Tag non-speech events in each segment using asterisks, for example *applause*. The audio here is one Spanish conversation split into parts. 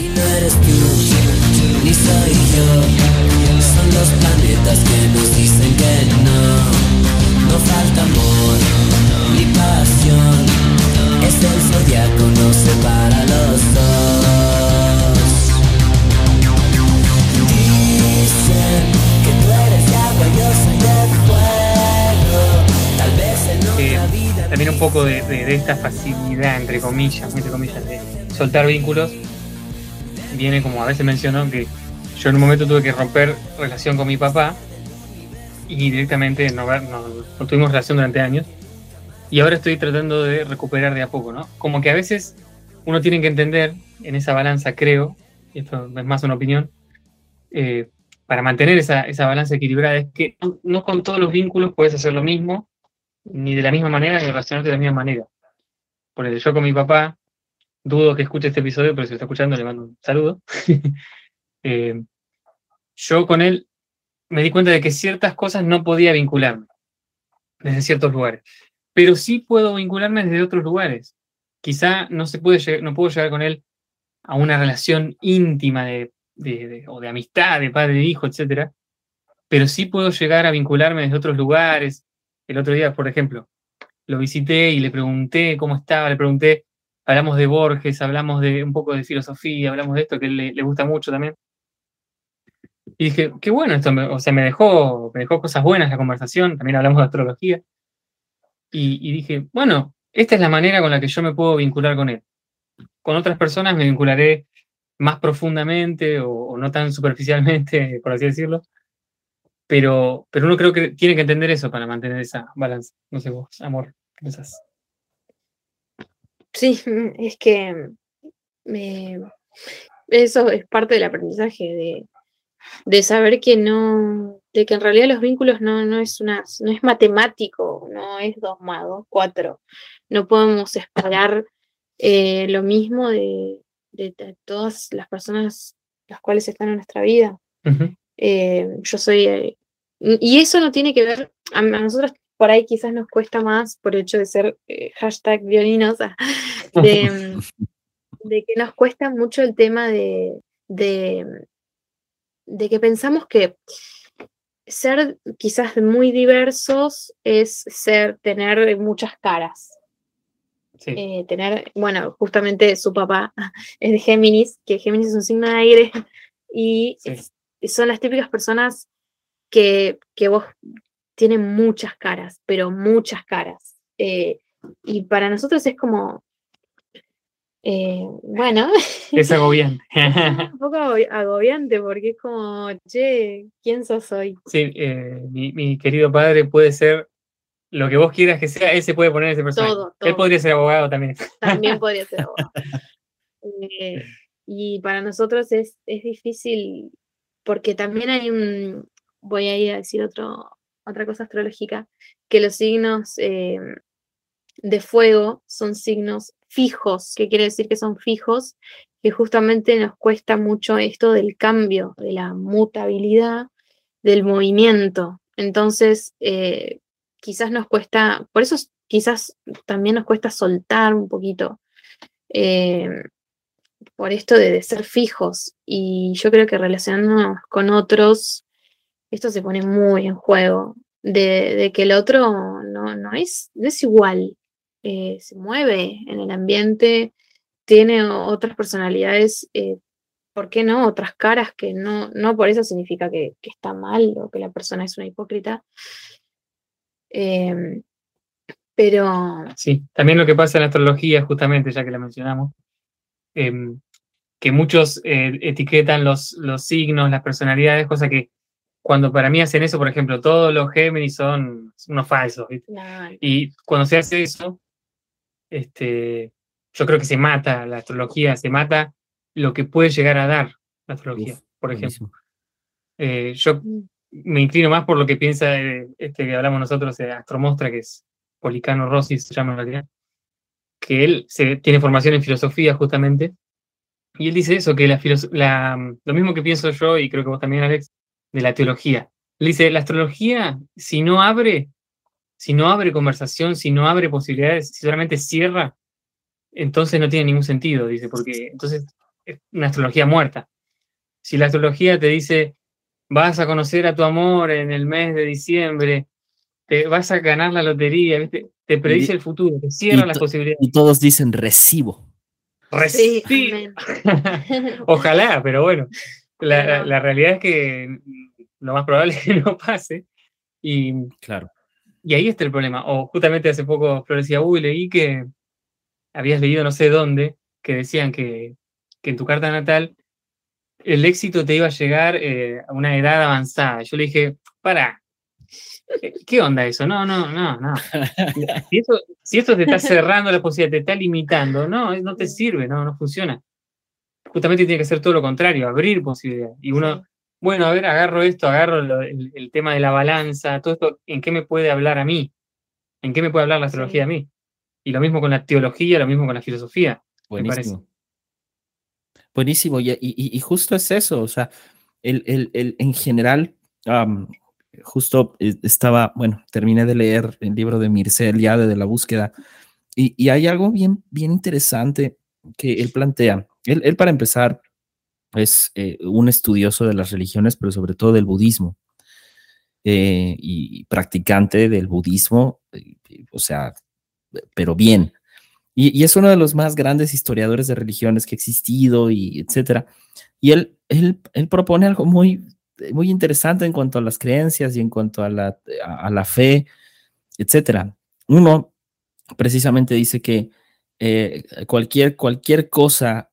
Y no eres tú, ni soy yo. Son los planetas que nos dicen que no. No falta amor, ni pasión. Es el zodiaco, nos separa los dos. Dicen que tú eres de agua, yo soy de fuego. Tal vez en otra Eh, vida. también un poco de, de- de esta facilidad, entre comillas, entre comillas, de soltar vínculos, viene como a veces mencionó que yo en un momento tuve que romper relación con mi papá y directamente no, no, no tuvimos relación durante años. Y ahora estoy tratando de recuperar de a poco, ¿no? Como que a veces uno tiene que entender en esa balanza, creo, y esto es más una opinión, eh, para mantener esa, esa balanza equilibrada, es que no, con todos los vínculos puedes hacer lo mismo, ni de la misma manera, ni relacionarte de la misma manera. Por ejemplo, yo con mi papá, dudo que escuche este episodio, pero si lo está escuchando le mando un saludo. *laughs* Eh, yo con él me di cuenta de que ciertas cosas no podía vincularme desde ciertos lugares, pero sí puedo vincularme desde otros lugares. Quizá no, se puede, no puedo llegar con él a una relación íntima de, de- o de amistad, de padre e hijo, etcétera, pero sí puedo llegar a vincularme desde otros lugares. El otro día, por ejemplo, lo visité y le pregunté cómo estaba, le pregunté, hablamos de Borges, hablamos de un poco de filosofía, hablamos de esto que le, le gusta mucho también. Y dije, qué bueno esto, o sea, me dejó, me dejó cosas buenas la conversación, también hablamos de astrología. Y, y dije, bueno, esta es la manera con la que yo me puedo vincular con él. Con otras personas me vincularé más profundamente o, o no tan superficialmente, *laughs* por así decirlo. Pero, pero uno creo que tiene que entender eso para mantener esa balanza. No sé vos, amor, ¿qué pensás? Sí, es que eso es parte del aprendizaje, de, de saber que no, de que en realidad los vínculos no, no es una, no es matemático, no es dos más dos, cuatro. No podemos esperar eh, lo mismo de, de- de todas las personas las cuales están en nuestra vida. Eh, yo soy. eh, y eso no tiene que ver. A, a nosotros por ahí quizás nos cuesta más por el hecho de ser eh, hashtag violinos, ah, *laughs* de, de que nos cuesta mucho el tema de, de, de que pensamos que ser quizás muy diversos es ser, tener muchas caras. Sí. Eh, tener, bueno, justamente su papá *laughs* es de Géminis, que Géminis es un signo de aire, y Sí. es- son las típicas personas que, que vos tienen muchas caras, pero muchas caras. Eh, y para nosotros es como, eh, bueno, Es agobiante. *laughs* un poco agobi- agobiante porque es como, che, ¿quién sos hoy? Sí, eh, mi, mi querido padre puede ser lo que vos quieras que sea, él se puede poner ese personaje. Todo, Él todo. podría ser abogado también. También podría ser *laughs* abogado. Eh, y para nosotros es, es difícil porque también hay un, voy a ir a decir otro, otra cosa astrológica, que los signos eh, de fuego son signos fijos, que quiere decir que son fijos, que justamente nos cuesta mucho esto del cambio, de la mutabilidad, del movimiento. Entonces, eh, quizás nos cuesta, por eso es- quizás también nos cuesta soltar un poquito. eh, por esto de, de ser fijos. Y yo creo que relacionándonos con otros, esto se pone muy en juego, de, que el otro no, no, es, no es igual, eh, se mueve en el ambiente, tiene otras personalidades, eh, ¿por qué no? Otras caras que no, no por eso significa que, que está mal o que la persona es una hipócrita. Em, pero Sí, también lo que pasa en la astrología, justamente, ya que la mencionamos, em, que muchos eh, etiquetan los, los signos, las personalidades, cosa que cuando para mí hacen eso, por ejemplo, todos los Géminis son unos falsos, ¿viste? nada, Y cuando se hace eso, este, yo creo que se mata la astrología, se mata lo que puede llegar a dar la astrología, Uf, por ejemplo. Eh, yo Mm. me inclino más por lo que piensa eh, este que hablamos nosotros, de Astromostra, que es Policano Rossi, se llama en realidad, que él se, tiene formación en filosofía justamente, y él dice eso, que la, la- lo mismo que pienso yo, y creo que vos también, Alex, de la teología. Él dice, la astrología, si no abre, si no abre conversación, si no abre posibilidades, si solamente cierra, entonces no tiene ningún sentido, dice, porque entonces una astrología muerta. Si la astrología te dice, vas a conocer a tu amor en el mes de diciembre, te vas a ganar la lotería, te predice el futuro, te cierra las posibilidades. Y todos dicen recibo. Recibo. *laughs* Ojalá, pero bueno, la, la, realidad es que lo más probable *laughs* es que no pase. Y, claro. y ahí está el problema. O justamente hace poco Flor decía, uy, leí que habías leído no sé dónde, que decían que, que en tu carta natal el éxito te iba a llegar eh, a una edad avanzada. Yo le dije, para, ¿qué onda eso? No, no, no, no. *laughs* Si eso, si esto te está cerrando la posibilidad, te está limitando, no, no te sirve, no, no funciona. Justamente tiene que ser todo lo contrario, abrir posibilidades. Y uno, bueno, a ver, agarro esto, agarro el, tema de la balanza, todo esto, ¿en qué me puede hablar a mí? ¿En qué me puede hablar la astrología a mí? Y lo mismo con la teología, lo mismo con la filosofía. Buenísimo. Buenísimo, y, justo es eso, o sea, el, el, en general, justo eh, estaba, bueno, terminé de leer el libro de Mircea Eliade de la búsqueda, y, hay algo bien, bien interesante que él plantea. Él, para empezar, es eh, un estudioso de las religiones, pero sobre todo del budismo, eh, y practicante del budismo, o sea, pero bien, y, es uno de los más grandes historiadores de religiones que ha existido y etcétera. Y él, él, él propone algo muy, muy interesante en cuanto a las creencias y en cuanto a la, a, la fe, etcétera. Uno precisamente dice que eh, cualquier, cualquier cosa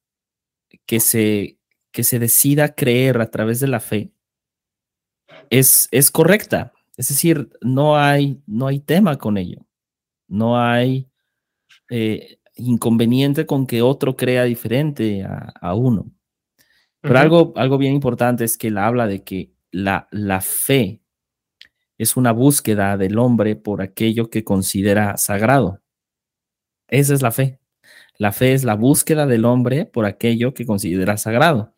que se, que se decida creer a través de la fe es, es correcta. Es decir, no hay, no hay tema con ello. No hay eh, inconveniente con que otro crea diferente a, uno. Pero algo, algo bien importante es que él habla de que la, la fe es una búsqueda del hombre por aquello que considera sagrado. Esa es la fe. La fe es la búsqueda del hombre por aquello que considera sagrado.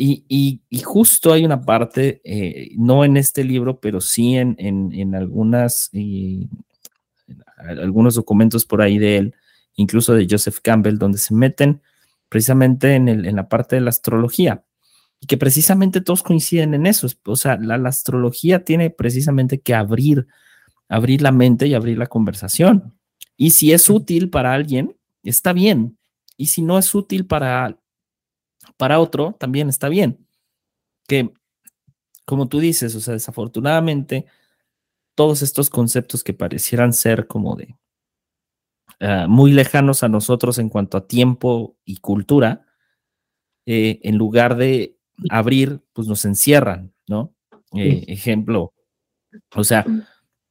Y, justo hay una parte, eh, no en este libro, pero sí en, en, algunas, eh, algunos documentos por ahí de él, incluso de Joseph Campbell, donde se meten precisamente en, el, en la parte de la astrología y que precisamente todos coinciden en eso. O sea, la, astrología tiene precisamente que abrir, abrir la mente y abrir la conversación. Y si es útil para alguien, está bien. Y si no es útil para, para otro, también está bien. Que, como tú dices, o sea, desafortunadamente, todos estos conceptos que parecieran ser como de eh, muy lejanos a nosotros en cuanto a tiempo y cultura, eh, en lugar de abrir, pues nos encierran, ¿no? Eh, ejemplo, o sea,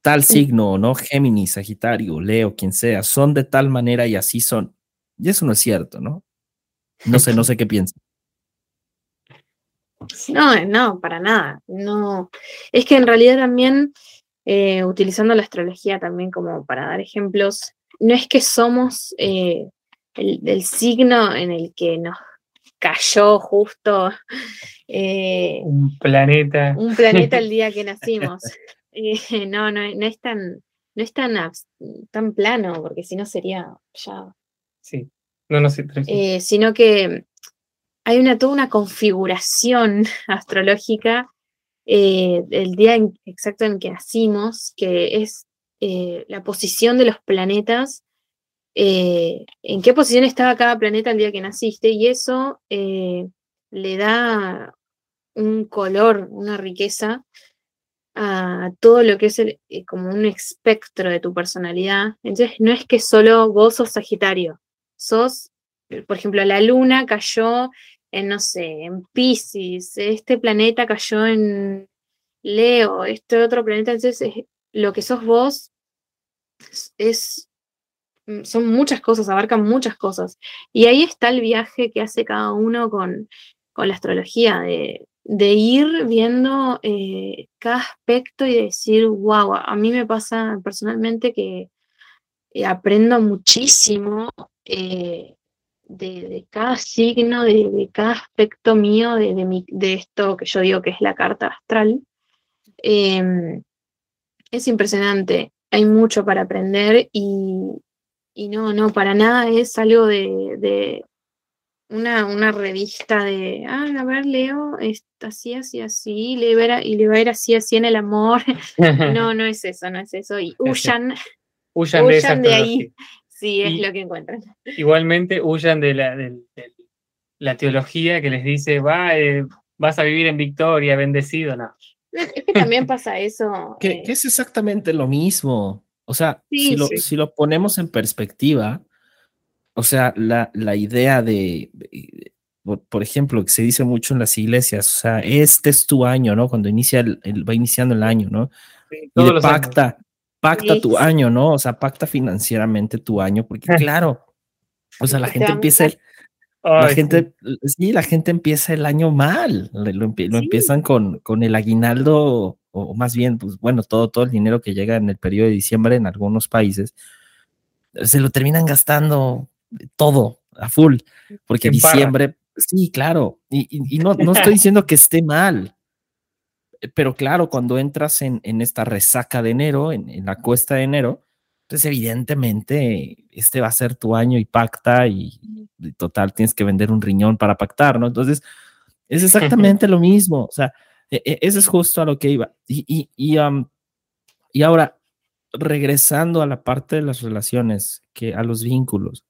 tal signo, ¿no? Géminis, Sagitario, Leo, quien sea, son de tal manera y así son. Y eso no es cierto, ¿no? No sé, no sé qué piensa. *laughs* No, no, para nada. No. Es que en realidad también eh, utilizando la astrología también como para dar ejemplos, no es que somos eh, el, signo en el que nos cayó justo *laughs* eh, un planeta. Un planeta el día que nacimos. *laughs* *laughs* no, no, no es tan, no es tan, tan plano, porque si no sería ya. Sí, no, no sé. sino que hay una, toda una configuración *laughs* astrológica eh, el día exacto en que nacimos, que es eh, la posición de los planetas, eh, en qué posición estaba cada planeta el día que naciste, y eso le da un color, una riqueza a todo lo que es como un espectro de tu personalidad. Entonces, no es que solo vos sos Sagitario, sos, por ejemplo, la luna cayó en, no sé, en Pisces, este planeta cayó en Leo, este otro planeta, entonces lo que sos vos es, mm, son muchas cosas, abarcan muchas cosas. Y ahí está el viaje que hace cada uno con, con la astrología, de, de ir viendo eh, cada aspecto y decir, wow, a mí me pasa personalmente que eh, aprendo muchísimo eh, de, cada signo, de, cada aspecto mío, de, de, esto que yo digo que es la carta astral. Em, es impresionante, hay mucho para aprender y, no, no, para nada es algo de, una, una revista de, ah, a ver, Leo, es así, así, así, le va a ir- y le va a ir así, así en el amor. *laughs* No, no es eso, no es eso. Y *laughs* huyan, huyan de huyan de ahí. sí, es Y- lo que encuentran. Igualmente huyan de la, del- del- la teología que les dice, va, eh, vas a vivir en victoria, bendecido, no. Es que también *laughs* pasa eso. Que, eh, que es exactamente lo mismo. O sea, Sí, si, lo, sí. si lo ponemos en perspectiva, o sea, la, la idea de, de- por, ejemplo, que se dice mucho en las iglesias, o sea, este es tu año, ¿no? Cuando inicia el, el- va iniciando el año, ¿no? Sí, Y años. pacta, pacta Sí, tu año, ¿no? O sea, pacta financieramente tu año, porque *laughs* claro, o sea, la Que te gente empieza, el- Ay, la gente, sí, la gente empieza el año mal, lo, empiezan con, con el aguinaldo, o más bien, pues bueno, todo, todo el dinero que llega en el periodo de diciembre en algunos países, se lo terminan gastando todo a full, porque diciembre, sí, claro, y, y- y no, no estoy diciendo que esté mal, pero claro, cuando entras en, en esta resaca de enero, en, en la cuesta de enero, pues evidentemente este va a ser tu año y pacta y, y total tienes que vender un riñón para pactar, ¿no? Entonces, es exactamente lo mismo, o sea, e- e- eso es justo a lo que iba. Y, y, y, am, y ahora, regresando a la parte de las relaciones, que a los vínculos,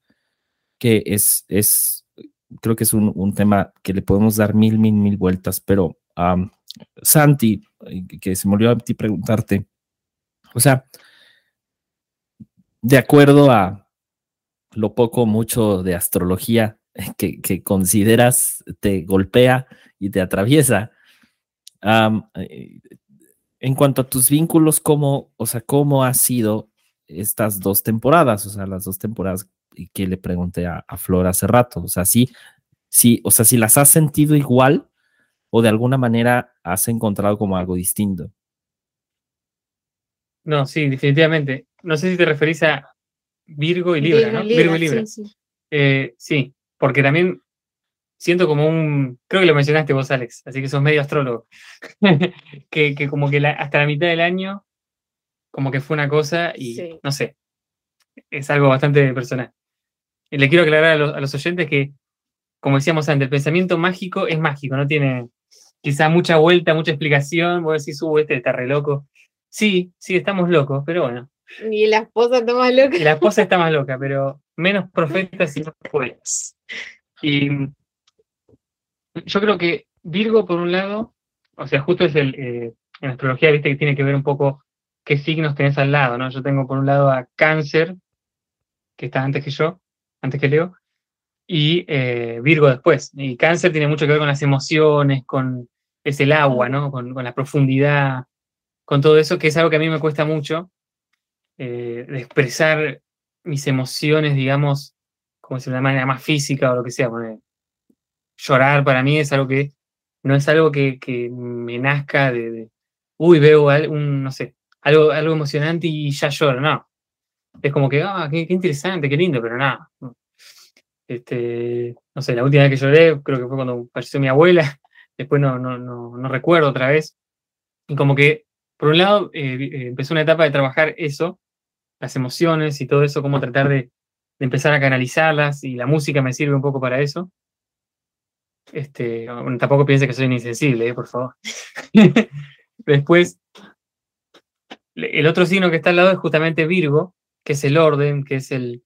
que es, es creo que es un, un tema que le podemos dar mil, mil, mil vueltas, pero am, Santi, eh, que se me olvidó a ti preguntarte, o sea, de acuerdo a lo poco, mucho de astrología *laughs* que, que consideras te golpea y te atraviesa, eh, en cuanto a tus vínculos, ¿cómo, o sea, cómo ha sido estas dos temporadas? O sea, las dos temporadas que le pregunté a, a Flor hace rato. O sea, sí, sí, o sea, si las has sentido igual o de alguna manera has encontrado como algo distinto. No, sí, definitivamente. No sé si te referís a Virgo y Libra, ¿no? Virgo y Libra. sí, sí. Eh, sí, porque también siento como un, creo que lo mencionaste vos, Alex, así que sos medio astrólogo, *laughs* que, que como que la- hasta la mitad del año, como que fue una cosa y Sí. no sé, es algo bastante personal. Y le quiero aclarar a los, a los oyentes que, como decíamos antes, el pensamiento mágico es mágico, no tiene quizá mucha vuelta, mucha explicación, vos decís, uh, este está re loco. Sí, sí, estamos locos, pero bueno, Y la esposa está más loca. y la esposa está más loca, pero menos profetas y más poetas. Y yo creo que Virgo, por un lado, o sea, justo es el, eh, en astrología, viste que tiene que ver un poco qué signos tenés al lado, ¿no? Yo tengo por un lado a Cáncer, que está antes que yo, antes que Leo, y eh, Virgo después. Y Cáncer tiene mucho que ver con las emociones, con es el agua, ¿no? Con, con la profundidad, con todo eso, que es algo que a mí me cuesta mucho, eh, de expresar mis emociones, digamos, como si de una manera más física o lo que sea. Llorar para mí es algo que no es algo que, que me nazca de, de, uy, veo no sé, algo, algo emocionante y ya lloro, no. Es como que, ah, qué, interesante, qué lindo, pero nada. Este, no sé, la última vez que lloré creo que fue cuando falleció mi abuela, *laughs* después no, no, no, no recuerdo otra vez. Y como que, por un lado, eh, eh, empezó una etapa de trabajar eso, las emociones y todo eso, cómo tratar de, de empezar a canalizarlas, y la música me sirve un poco para eso. Este, tampoco piense que soy insensible, eh, por favor. *laughs* Después, el otro signo que está al lado es justamente Virgo, que es el orden, que es el,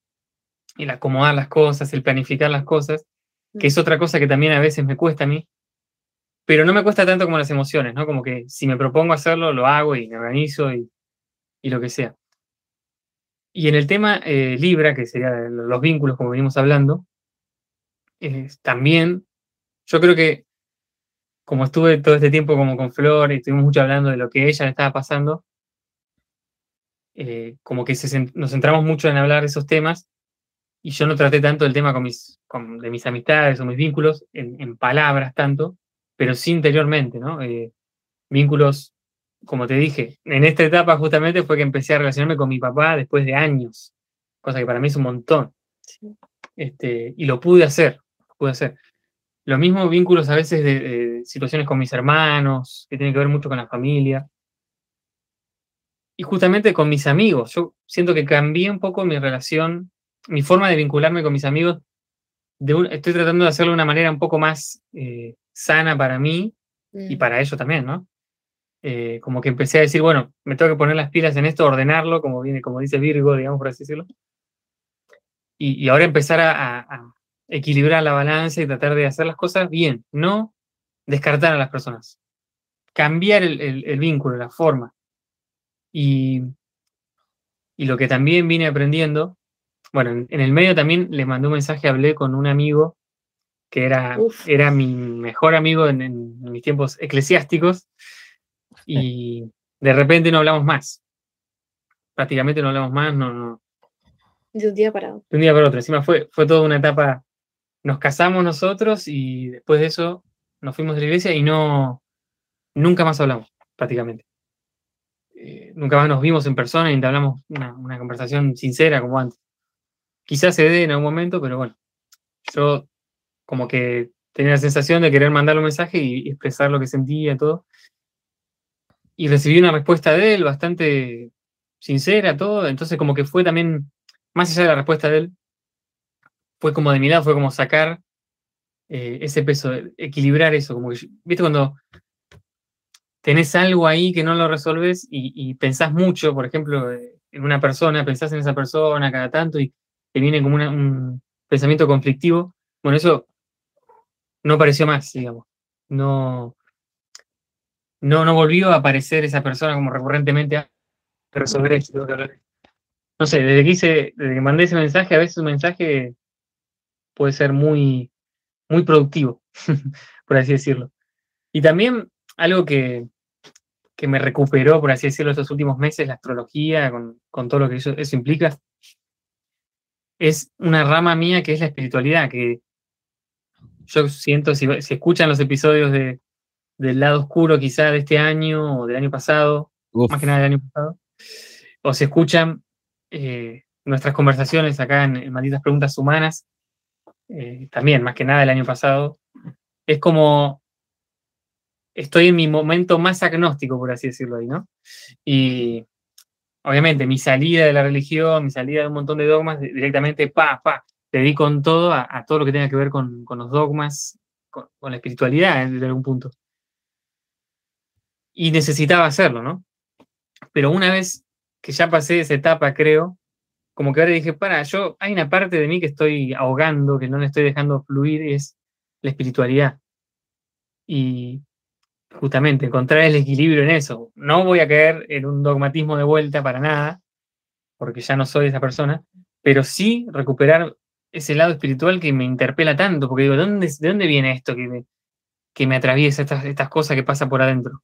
el acomodar las cosas, el planificar las cosas, que es otra cosa que también a veces me cuesta a mí, pero no me cuesta tanto como las emociones, ¿no? Como que si me propongo hacerlo, lo hago y me organizo y, y lo que sea. Y en el tema eh, Libra, que sería los vínculos, como venimos hablando, eh, también yo creo que como estuve todo este tiempo como con Flor y estuvimos mucho hablando de lo que ella le estaba pasando, eh, como que se nos centramos mucho en hablar de esos temas y yo no traté tanto el tema con mis, con- de mis amistades o mis vínculos en, en palabras tanto, pero sí interiormente, ¿no? Eh, vínculos, como te dije, en esta etapa justamente fue que empecé a relacionarme con mi papá después de años, cosa que para mí es un montón. Sí. Este, y lo pude hacer, lo pude hacer. Lo mismo vínculos a veces de, de situaciones con mis hermanos, que tienen que ver mucho con la familia. Y justamente con mis amigos. Yo siento que cambié un poco mi relación, mi forma de vincularme con mis amigos estoy tratando de hacerlo de una manera un poco más eh, sana para mí y Mm. para ellos también, ¿no? Eh, como que empecé a decir, bueno, me tengo que poner las pilas en esto, ordenarlo, como viene, como dice Virgo, digamos, por así decirlo. Y, y ahora empezar a, a- a equilibrar la balanza y tratar de hacer las cosas bien, no descartar a las personas. Cambiar el, el- el vínculo, la forma. Y, y lo que también vine aprendiendo, bueno, en, en el medio también le mandé un mensaje, hablé con un amigo que era, Uf. era mi mejor amigo en, en mis tiempos eclesiásticos, y de repente no hablamos más. Prácticamente no hablamos más, no, no, De un día para otro. de un día para otro. Encima fue, fue toda una etapa. Nos casamos nosotros y después de eso nos fuimos de la iglesia y no. Nunca más hablamos, prácticamente. Eh, nunca más nos vimos en persona y entablamos una, una conversación sincera como antes. Quizás se dé en algún momento, pero bueno. Yo como que tenía la sensación de querer mandarle un mensaje y, expresar lo que sentía todo. Y recibí una respuesta de él bastante sincera, todo. Entonces como que fue también más allá de la respuesta de él, fue como de mi lado, fue como sacar eh, ese peso, equilibrar eso, como que, viste cuando tenés algo ahí que no lo resolves y, pensás mucho, por ejemplo, eh, en una persona, pensás en esa persona cada tanto y te viene como un pensamiento conflictivo, bueno, eso no apareció más, digamos, no, no, no volvió a aparecer esa persona como recurrentemente a resolver esto no sé, desde que hice, desde que mandé ese mensaje, a veces un mensaje puede ser muy, muy productivo, *laughs* por así decirlo. Y también algo que, que me recuperó, por así decirlo, estos últimos meses, la astrología, con, con todo lo que eso, eso implica, es una rama mía que es la espiritualidad, que yo siento, si, si escuchan los episodios de, del lado oscuro quizá de este año o del año pasado, Uf, más que nada del año pasado, o se escuchan eh, nuestras conversaciones acá en, en Malditas Preguntas Humanas, eh, también, más que nada del año pasado, es como estoy en mi momento más agnóstico, por así decirlo ahí, ¿no? Y obviamente mi salida de la religión, mi salida de un montón de dogmas, di- directamente, pa, pa, le di con todo a, todo lo que tenga que ver con, con los dogmas, con, la espiritualidad, desde algún punto. Y necesitaba hacerlo, ¿no? Pero una vez que ya pasé esa etapa, creo, como que ahora dije, para, yo, hay una parte de mí que estoy ahogando, que no le estoy dejando fluir, es la espiritualidad. Y justamente encontrar el equilibrio en eso. No voy a caer en un dogmatismo de vuelta para nada, porque ya no soy esa persona, pero sí recuperar ese lado espiritual que me interpela tanto, porque digo, ¿de dónde, de dónde viene esto que me, que me atraviesa, estas, estas cosas que pasan por adentro?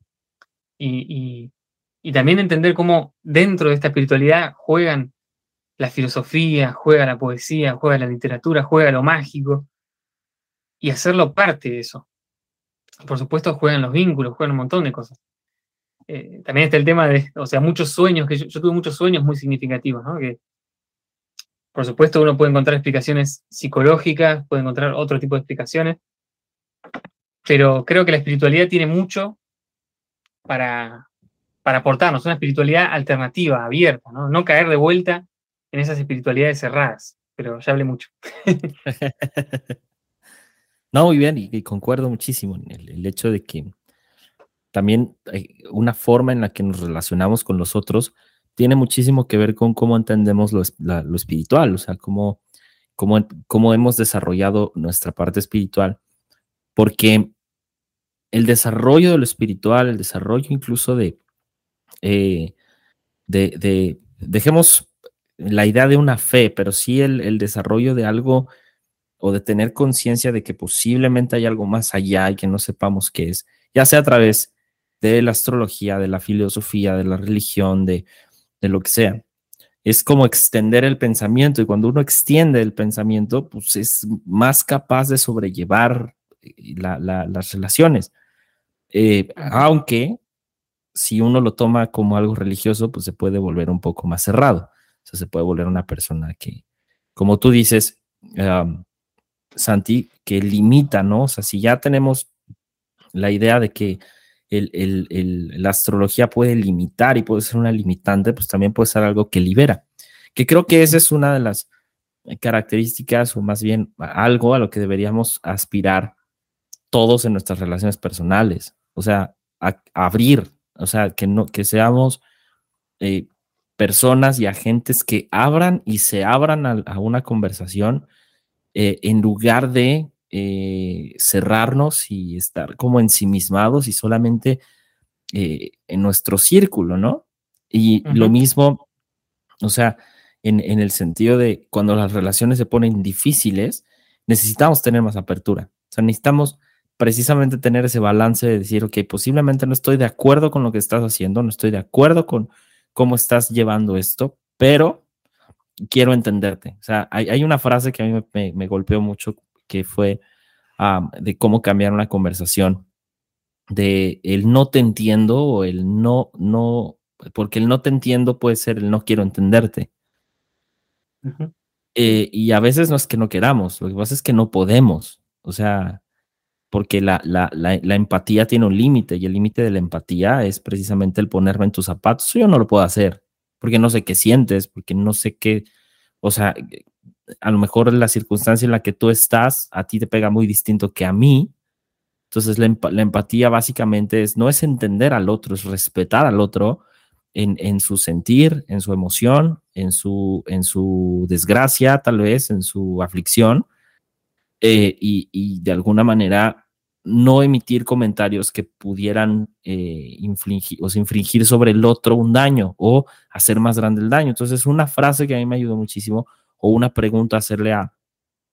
Y, y- y también entender cómo dentro de esta espiritualidad juegan la filosofía, juega la poesía, juega la literatura, juega lo mágico, y hacerlo parte de eso. Por supuesto, juegan los vínculos, juegan un montón de cosas. Eh, también está el tema de, o sea, muchos sueños, que yo, tuve muchos sueños muy significativos, ¿no? Que, por supuesto, uno puede encontrar explicaciones psicológicas, puede encontrar otro tipo de explicaciones, pero creo que la espiritualidad tiene mucho para, para aportarnos, una espiritualidad alternativa, abierta, ¿no? No caer de vuelta en esas espiritualidades cerradas, pero ya hablé mucho. *laughs* No, muy bien, y, concuerdo muchísimo en el, hecho de que también hay una forma en la que nos relacionamos con los otros tiene muchísimo que ver con cómo entendemos lo, lo espiritual, o sea, cómo, cómo, cómo hemos desarrollado nuestra parte espiritual, porque el desarrollo de lo espiritual, el desarrollo incluso de, eh, de, de- dejemos la idea de una fe, pero sí el, el desarrollo de algo o de tener conciencia de que posiblemente hay algo más allá y que no sepamos qué es, ya sea a través de la astrología, de la filosofía, de la religión, de, de lo que sea. Es como extender el pensamiento y cuando uno extiende el pensamiento, pues es más capaz de sobrellevar eh, la- la- las relaciones. Eh, aunque si uno lo toma como algo religioso, pues se puede volver un poco más cerrado. O sea, se puede volver una persona que, como tú dices, um, Santi, que limita, ¿no? O sea, si ya tenemos la idea de que el- el- el- la astrología puede limitar y puede ser una limitante, pues también puede ser algo que libera. Que creo que esa es una de las características o más bien algo a lo que deberíamos aspirar todos en nuestras relaciones personales. O sea, abrir, o sea, que no, que seamos eh, personas y agentes que abran y se abran a, una conversación eh, en lugar de eh, cerrarnos y estar como ensimismados y solamente en nuestro círculo, ¿no? Y lo mismo, o sea, en, en, el sentido de cuando las relaciones se ponen difíciles, necesitamos tener más apertura. O sea, necesitamos precisamente tener ese balance de decir, ok, posiblemente no estoy de acuerdo con lo que estás haciendo, no estoy de acuerdo con cómo estás llevando esto, pero quiero entenderte. O sea, hay, una frase que a mí me, golpeó mucho que fue de cómo cambiar una conversación, de el no te entiendo o el no, no, porque el no te entiendo puede ser el no quiero entenderte. Eh, y a veces no es que no queramos, lo que pasa es que no podemos. O sea, porque la, la, la, empatía tiene un límite y el límite de la empatía es precisamente el ponerme en tus zapatos. Yo no lo puedo hacer porque no sé qué sientes, porque no sé qué, o sea, a lo mejor la circunstancia en la que tú estás a ti te pega muy distinto que a mí. Entonces la, empatía básicamente es, no es entender al otro, es respetar al otro en, en, su sentir, en su emoción, en su, en su desgracia, tal vez, en su aflicción eh, y, de alguna manera no emitir comentarios que pudieran eh, infligir, o infringir sobre el otro un daño o hacer más grande el daño. Entonces, una frase que a mí me ayudó muchísimo o una pregunta a hacerle a,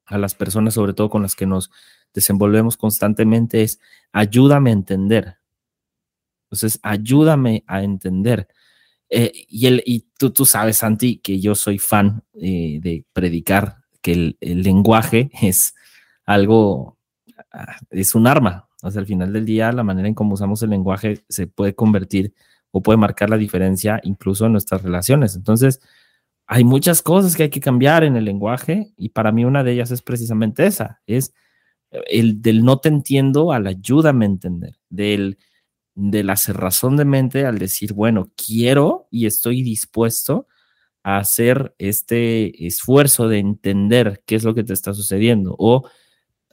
a las personas, sobre todo con las que nos desenvolvemos constantemente, es ayúdame a entender. Entonces, ayúdame a entender. Eh, y, el, y tú, tú sabes, Santi, que yo soy fan de predicar, que el, lenguaje *laughs* es algo, es un arma. O sea, al final del día, la manera en cómo usamos el lenguaje se puede convertir o puede marcar la diferencia incluso en nuestras relaciones. Entonces, hay muchas cosas que hay que cambiar en el lenguaje y para mí una de ellas es precisamente esa, es el del no te entiendo al ayúdame a entender, del de la cerrazón de mente al decir, bueno, quiero y estoy dispuesto a hacer este esfuerzo de entender qué es lo que te está sucediendo o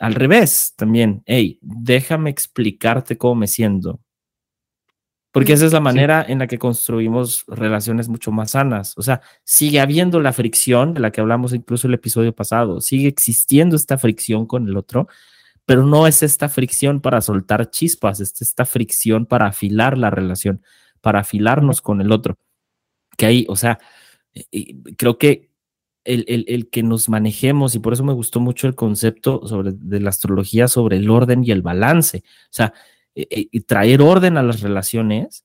al revés, también, hey, déjame explicarte cómo me siento. Porque esa es la manera en la que construimos relaciones mucho más sanas. O sea, sigue habiendo la fricción de la que hablamos incluso el episodio pasado. Sigue existiendo esta fricción con el otro, pero no es esta fricción para soltar chispas, es esta fricción para afilar la relación, para afilarnos con el otro. Que ahí, o sea, creo que el, que nos manejemos, y por eso me gustó mucho el concepto sobre, de la astrología sobre el orden y el balance. O sea, eh, eh, traer orden a las relaciones,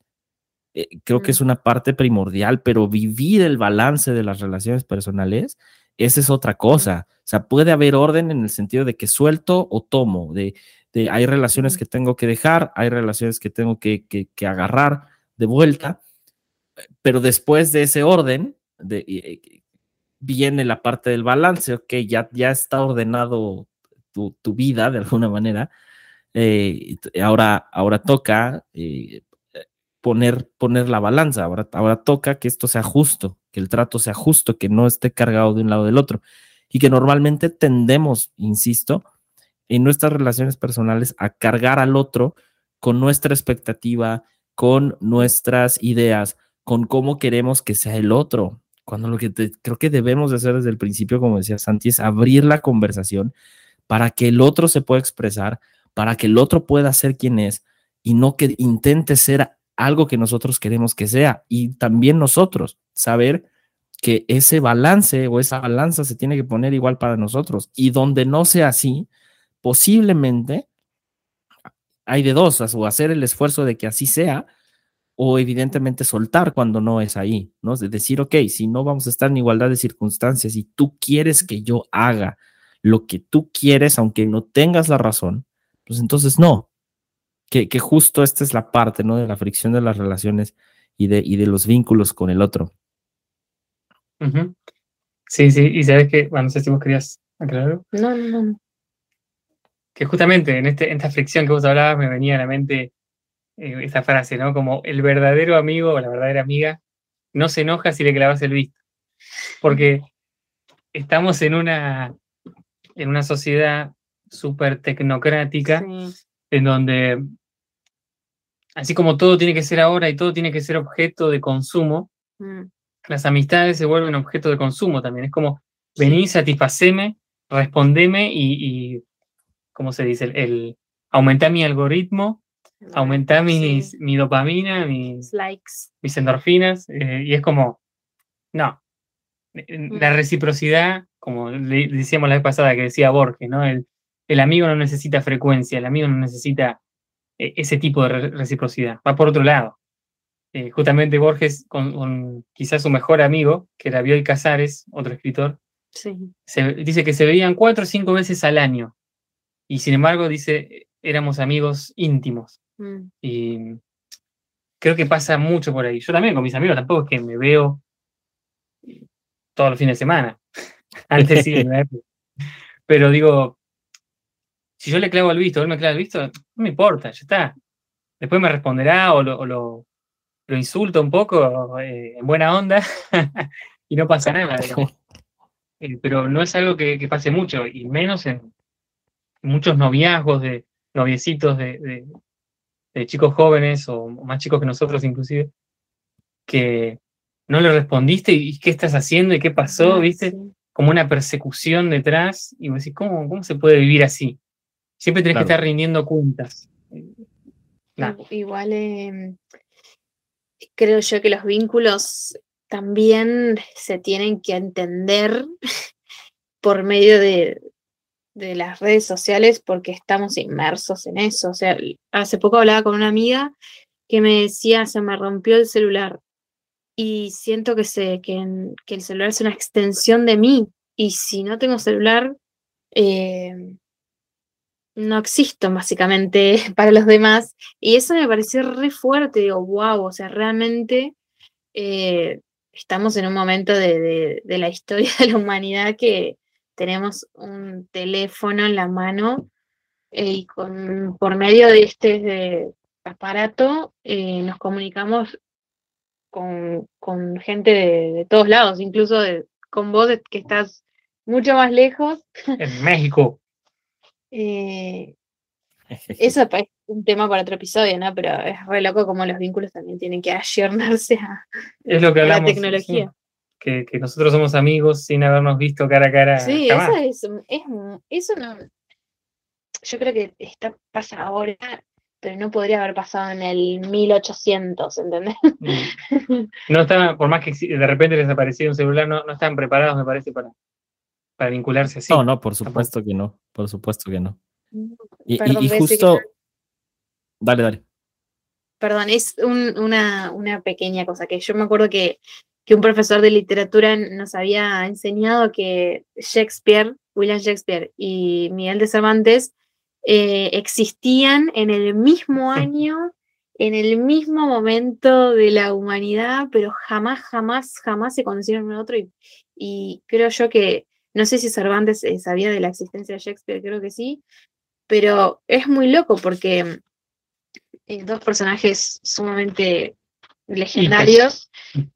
eh, creo que es una parte primordial, pero vivir el balance de las relaciones personales, esa es otra cosa. O sea, puede haber orden en el sentido de que suelto o tomo, de, de hay relaciones que tengo que dejar, hay relaciones que tengo que, que, que agarrar de vuelta, pero después de ese orden, de, viene la parte del balance, ok, ya, ya está ordenado tu, vida de alguna manera, eh, ahora, ahora toca eh, poner, poner la balanza, ahora, ahora toca que esto sea justo, que el trato sea justo, que no esté cargado de un lado del otro, y que normalmente tendemos, insisto, en nuestras relaciones personales a cargar al otro con nuestra expectativa, con nuestras ideas, con cómo queremos que sea el otro cuando lo que creo que debemos de hacer desde el principio, como decía Santi, es abrir la conversación para que el otro se pueda expresar, para que el otro pueda ser quien es y no que intente ser algo que nosotros queremos que sea. Y también nosotros, saber que ese balance o esa balanza se tiene que poner igual para nosotros. Y donde no sea así, posiblemente hay de dos, o hacer el esfuerzo de que así sea, o evidentemente soltar cuando no es ahí, ¿no? De decir, ok, si no vamos a estar en igualdad de circunstancias y tú quieres que yo haga lo que tú quieres, aunque no tengas la razón, pues entonces no. Que, que justo esta es la parte, ¿no? De la fricción de las relaciones y de, y de los vínculos con el otro. Sí, sí, y sabes que, bueno, no sé si vos querías aclararlo. No, no, no. Que justamente en, este, en esta fricción que vos hablabas me venía a la mente eh, esa frase, ¿no? Como el verdadero amigo o la verdadera amiga no se enoja si le clavas el visto. Porque estamos en una, en una sociedad súper tecnocrática Sí. en donde, así como todo tiene que ser ahora y todo tiene que ser objeto de consumo, Mm, las amistades se vuelven objeto de consumo también. Es como, vení, satisfaceme, respondeme y, y ¿cómo se dice? El, el- aumentar mi algoritmo, aumentar mis- Sí. mi dopamina, mis, likes. mis endorfinas, eh, y es como, no. La reciprocidad, como le decíamos la vez pasada que decía Borges, ¿no? El, el amigo no necesita frecuencia, el amigo no necesita eh, ese tipo de re- reciprocidad, va por otro lado. Eh, justamente Borges, con, con quizás su mejor amigo, que era Bioy Casares, otro escritor, Sí. se, dice que se veían cuatro o cinco veces al año. Y sin embargo, dice, éramos amigos íntimos. Mm, Y creo que pasa mucho por ahí. Yo también con mis amigos tampoco es que me veo todos los fines de semana. *laughs* Antes sí. Pero digo, si yo le clavo el visto, él me clava el visto, no me importa, ya está. Después me responderá o lo, o lo, lo insulto un poco eh, en buena onda *laughs* y no pasa nada. *laughs* Eh, pero no es algo que, que pase mucho, y menos en muchos noviazgos de noviecitos de, de- de chicos jóvenes o más chicos que nosotros inclusive, que no le respondiste y qué estás haciendo y qué pasó, ah, ¿viste? sí. Como una persecución detrás y vos decís, ¿cómo, cómo se puede vivir así? Siempre tenés que estar rindiendo cuentas. Nah. Igual eh, creo yo que los vínculos también se tienen que entender *laughs* por medio de, de las redes sociales porque estamos inmersos en eso. O sea, hace poco hablaba con una amiga que me decía, se me rompió el celular y siento que, se, que, el celular es una extensión de mí y si no tengo celular, eh, no existo básicamente *laughs* para los demás. Y eso me pareció re fuerte, digo, wow, o sea, realmente eh, estamos en un momento de, de- de la historia *laughs* de la humanidad que tenemos un teléfono en la mano eh, y con, por medio de este de aparato eh, nos comunicamos con, con gente de, de todos lados, incluso de- con vos que estás mucho más lejos. En México. *laughs* eh, eso es un tema para otro episodio, ¿no? Pero es re loco como los vínculos también tienen que ayornarse a, Es lo que a la tecnología. sí, que, que nosotros somos amigos sin habernos visto cara a cara. Sí, jamás. eso es, eso no. Yo creo que está, pasa ahora, pero no podría haber pasado en el 1800, ¿entendés? Mm. No estaban, por más que de repente les aparecía un celular, no, no estaban preparados, me parece, para, para vincularse así. No, no, por supuesto que no, por supuesto que no. Y, Perdón, y que justo, no- dale, dale. Perdón, es un- una, una pequeña cosa que yo me acuerdo que, que un profesor de literatura nos había enseñado que Shakespeare, William Shakespeare y Miguel de Cervantes eh, existían en el mismo año, en el mismo momento de la humanidad, pero jamás, jamás, jamás se conocieron uno a otro. Y, y creo yo que, no sé si Cervantes eh, sabía de la existencia de Shakespeare, creo que sí, pero es muy loco porque eh, dos personajes sumamente legendarios,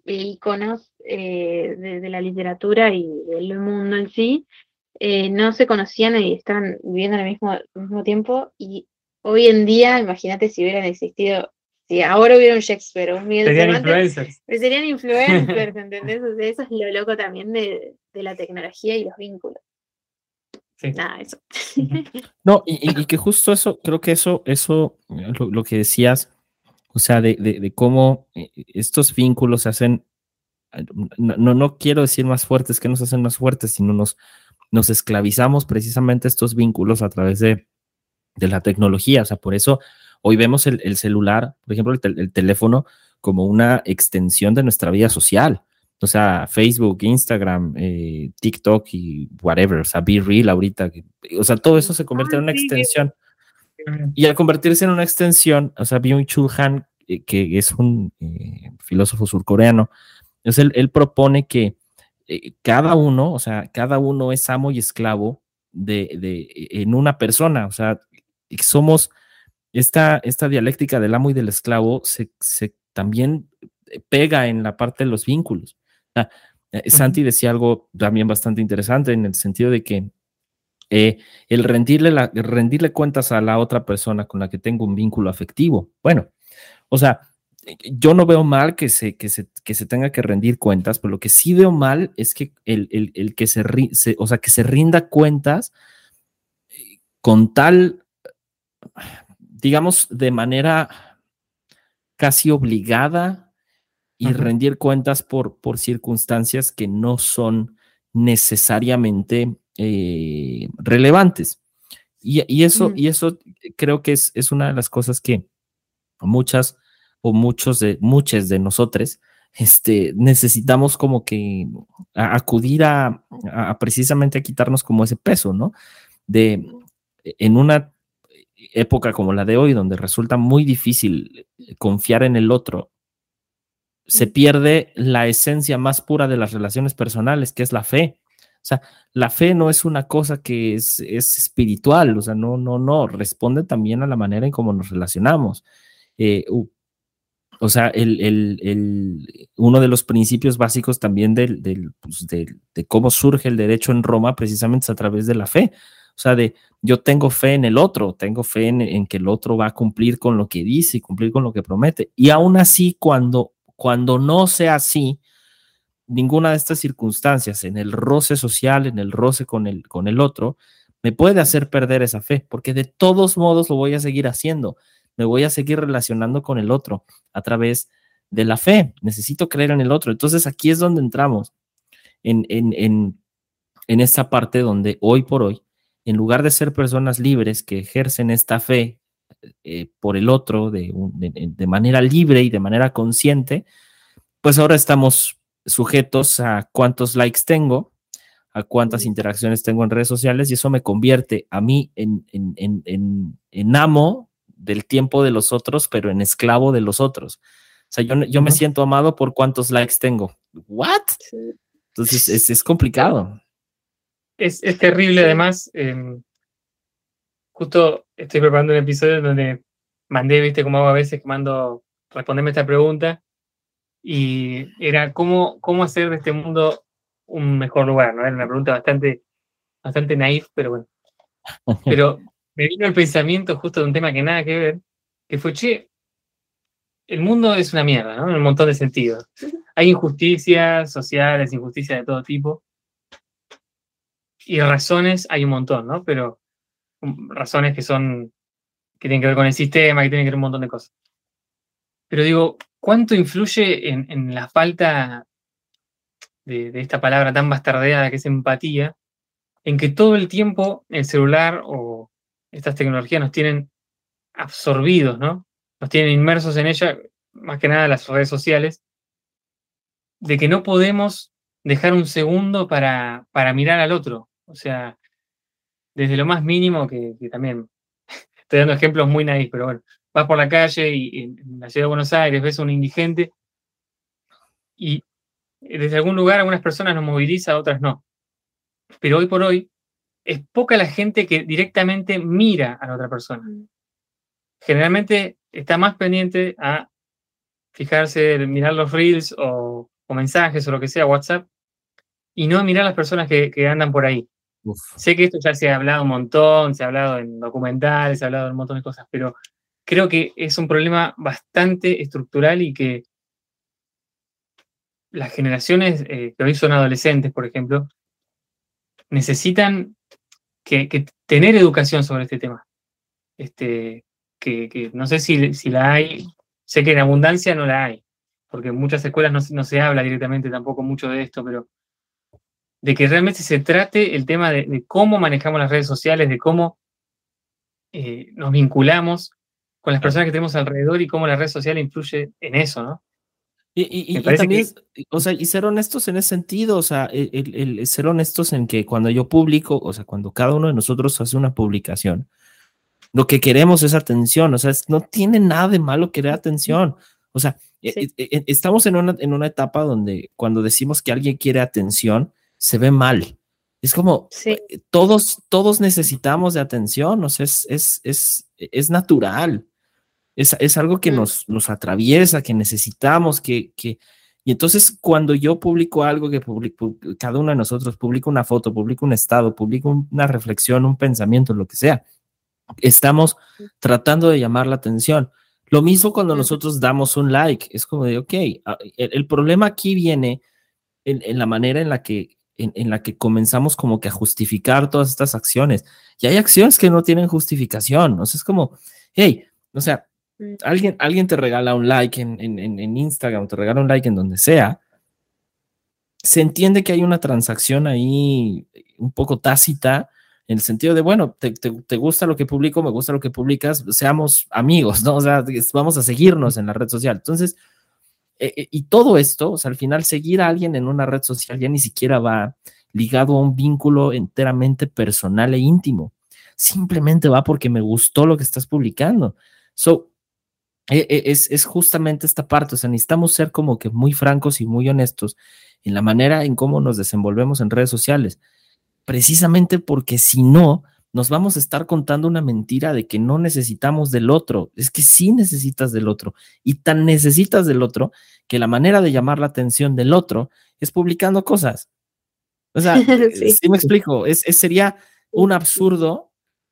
íconos eh, de, de la literatura y del mundo en sí, eh, no se conocían y estaban viviendo al mismo, al mismo tiempo. Y hoy en día, imagínate si hubieran existido, si ahora hubiera un Shakespeare un Miguel Serían Cervantes, influencers. pues serían influencers, ¿entendés? O sea, eso es lo loco también de, de la tecnología y los vínculos. Sí. Nada, eso. No, y, y- que justo eso, creo que eso, eso, lo, lo que decías, o sea, de, de- de cómo eh, estos vínculos se hacen, no, no, quiero decir más fuertes, que nos hacen más fuertes, sino nos, nos esclavizamos precisamente estos vínculos a través de, de la tecnología. O sea, por eso hoy vemos el, el celular, por ejemplo, el, tel- el teléfono, como una extensión de nuestra vida social. O sea, Facebook, Instagram, eh, TikTok y whatever, o sea, Be Real ahorita. O sea, todo eso se convierte en una Ah, Y al convertirse en una extensión, o sea, Byung-Chul Han, eh, que es un eh, filósofo surcoreano, es él, él propone que eh, cada uno, o sea, cada uno es amo y esclavo de, de- en una persona, o sea, y somos esta, esta dialéctica del amo y del esclavo se, se también pega en la parte de los vínculos. O sea, Eh, Santi decía algo también bastante interesante en el sentido de que eh, el rendirle, la, rendirle cuentas a la otra persona con la que tengo un vínculo afectivo. Bueno, o sea, yo no veo mal que se, que se, que se tenga que rendir cuentas, pero lo que sí veo mal es que el, el, que se, o sea, que se rinda cuentas eh, con tal, digamos, de manera casi obligada y rendir cuentas por, por circunstancias que no son necesariamente eh, relevantes. Y, eso, mm. y eso creo que es, es una de las cosas que muchas o muchos de, muchas de nosotros, este, necesitamos como que acudir a, precisamente a quitarnos como ese peso, ¿no? De, en una época como la de hoy, donde resulta muy difícil confiar en el otro, se pierde la esencia más pura de las relaciones personales, que es la fe. O sea, la fe no es una cosa que es, es espiritual, o sea, no, no, no, responde también a la manera en cómo nos relacionamos. Eh, o sea, el, uno de los principios básicos también pues, del, de cómo surge el derecho en Roma precisamente es a través de la fe. O sea, de yo tengo fe en el otro, tengo fe en, que el otro va a cumplir con lo que dice y cumplir con lo que promete. Y aún así, cuando, cuando no sea así, ninguna de estas circunstancias, en el roce social, en el roce con el, con el otro, me puede hacer perder esa fe, porque de todos modos lo voy a seguir haciendo me voy a seguir relacionando con el otro a través de la fe. Necesito creer en el otro. Entonces aquí es donde entramos en, en, en, en esta parte donde hoy por hoy, en lugar de ser personas libres que ejercen esta fe eh, por el otro de, de, manera libre y de manera consciente, pues ahora estamos sujetos a cuántos likes tengo, a cuántas interacciones tengo en redes sociales y eso me convierte a mí en, en, en, en amo del tiempo de los otros, pero en esclavo de los otros. O sea, yo, yo me siento amado por cuántos likes tengo. ¿What? Entonces es, es complicado. Es, es, terrible, además. Em, justo estoy preparando un episodio donde mandé, viste, como hago a veces, que mando responderme esta pregunta. Y era cómo, cómo hacer de este mundo un mejor lugar, ¿no? Era una pregunta bastante, bastante naif, pero bueno. *laughs* Pero me vino el pensamiento justo de un tema que nada que ver, que fue, che, el mundo es una mierda, ¿no? En un montón de sentidos. Hay injusticias sociales, injusticias de todo tipo. Y razones hay un montón, ¿no? Pero um, razones que son, que tienen que ver con el sistema, que tienen que ver un montón de cosas. Pero digo, ¿cuánto influye en, la falta de, esta palabra tan bastardeada que es empatía, en que todo el tiempo el celular o estas tecnologías nos tienen absorbidos, ¿no? Nos tienen inmersos en ella, más que nada las redes sociales, de que no podemos dejar un segundo para, mirar al otro. O sea, desde lo más mínimo, que, también *laughs* estoy dando ejemplos muy naif, pero bueno, vas por la calle y, en la ciudad de Buenos Aires ves a un indigente y desde algún lugar algunas personas nos moviliza, otras no. Pero hoy por hoy es poca la gente que directamente mira a la otra persona. Generalmente está más pendiente a fijarse, mirar los reels o, mensajes o lo que sea, WhatsApp, y no mirar a las personas que, andan por ahí. Sé que esto ya se ha hablado un montón, se ha hablado en documentales, se ha hablado en un montón de cosas, pero creo que es un problema bastante estructural y que las generaciones eh, que hoy son adolescentes, por ejemplo, necesitan que, tener educación sobre este tema. Este, que, no sé si, si, la hay, sé que en abundancia no la hay, porque en muchas escuelas no, se habla directamente tampoco mucho de esto, pero de que realmente se trate el tema de, cómo manejamos las redes sociales, de cómo eh, nos vinculamos con las personas que tenemos alrededor y cómo la red social influye en eso, ¿no? Y, también, o sea, y ser honestos en ese sentido, o sea, el, ser honestos en que cuando yo publico, o sea, cuando cada uno de nosotros hace una publicación, lo que queremos es atención, o sea, no tiene nada de malo querer atención, o sea, e, e, e, estamos en una, en una etapa donde cuando decimos que alguien quiere atención, se ve mal. Es como eh, todos, todos necesitamos de atención, o sea, es, es, es, es natural. Es, algo que nos, nos atraviesa, que necesitamos, que, que, Y entonces cuando yo publico algo que publico, cada uno de nosotros publica una foto, publica un estado, publica una reflexión, un pensamiento, lo que sea, estamos tratando de llamar la atención. Lo mismo cuando nosotros damos un like, es como de, ok, ah, el, problema aquí viene en, la manera en la que en, la que comenzamos como que a justificar todas estas acciones. Y hay acciones que no tienen justificación. O sea, es como, hey, o sea. Alguien, alguien te regala un like en, Instagram, te regala un like en donde sea. Se entiende que hay una transacción ahí un poco tácita en el sentido de, bueno, te, te, gusta lo que publico, me gusta lo que publicas, seamos amigos, ¿no? O sea, vamos a seguirnos en la red social. Entonces, eh, eh, y todo esto, o sea, al final seguir a alguien en una red social ya ni siquiera va ligado a un vínculo enteramente personal e íntimo. Simplemente va porque me gustó lo que estás publicando. So, e, e, es, es justamente esta parte, o sea, necesitamos ser como que muy francos y muy honestos en la manera en cómo nos desenvolvemos en redes sociales, precisamente porque si no, nos vamos a estar contando una mentira de que no necesitamos del otro. Es que sí necesitas del otro. Y tan necesitas del otro que la manera de llamar la atención del otro es publicando cosas. O sea, *laughs* sí. me explico, es, sería un absurdo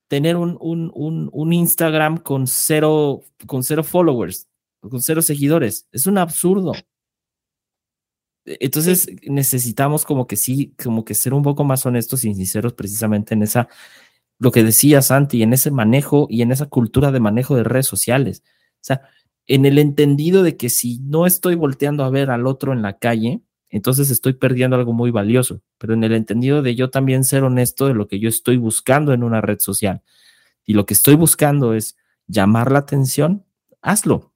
tener un, un, Instagram con cero, con cero followers, con cero seguidores. Es un absurdo. Entonces necesitamos como que sí, como que ser un poco más honestos y sinceros precisamente en esa lo que decía Santi, en ese manejo y en esa cultura de manejo de redes sociales. O sea, en el entendido de que si no estoy volteando a ver al otro en la calle, entonces estoy perdiendo algo muy valioso, pero en el entendido de yo también ser honesto de lo que yo estoy buscando en una red social. Y lo que estoy buscando es llamar la atención, hazlo.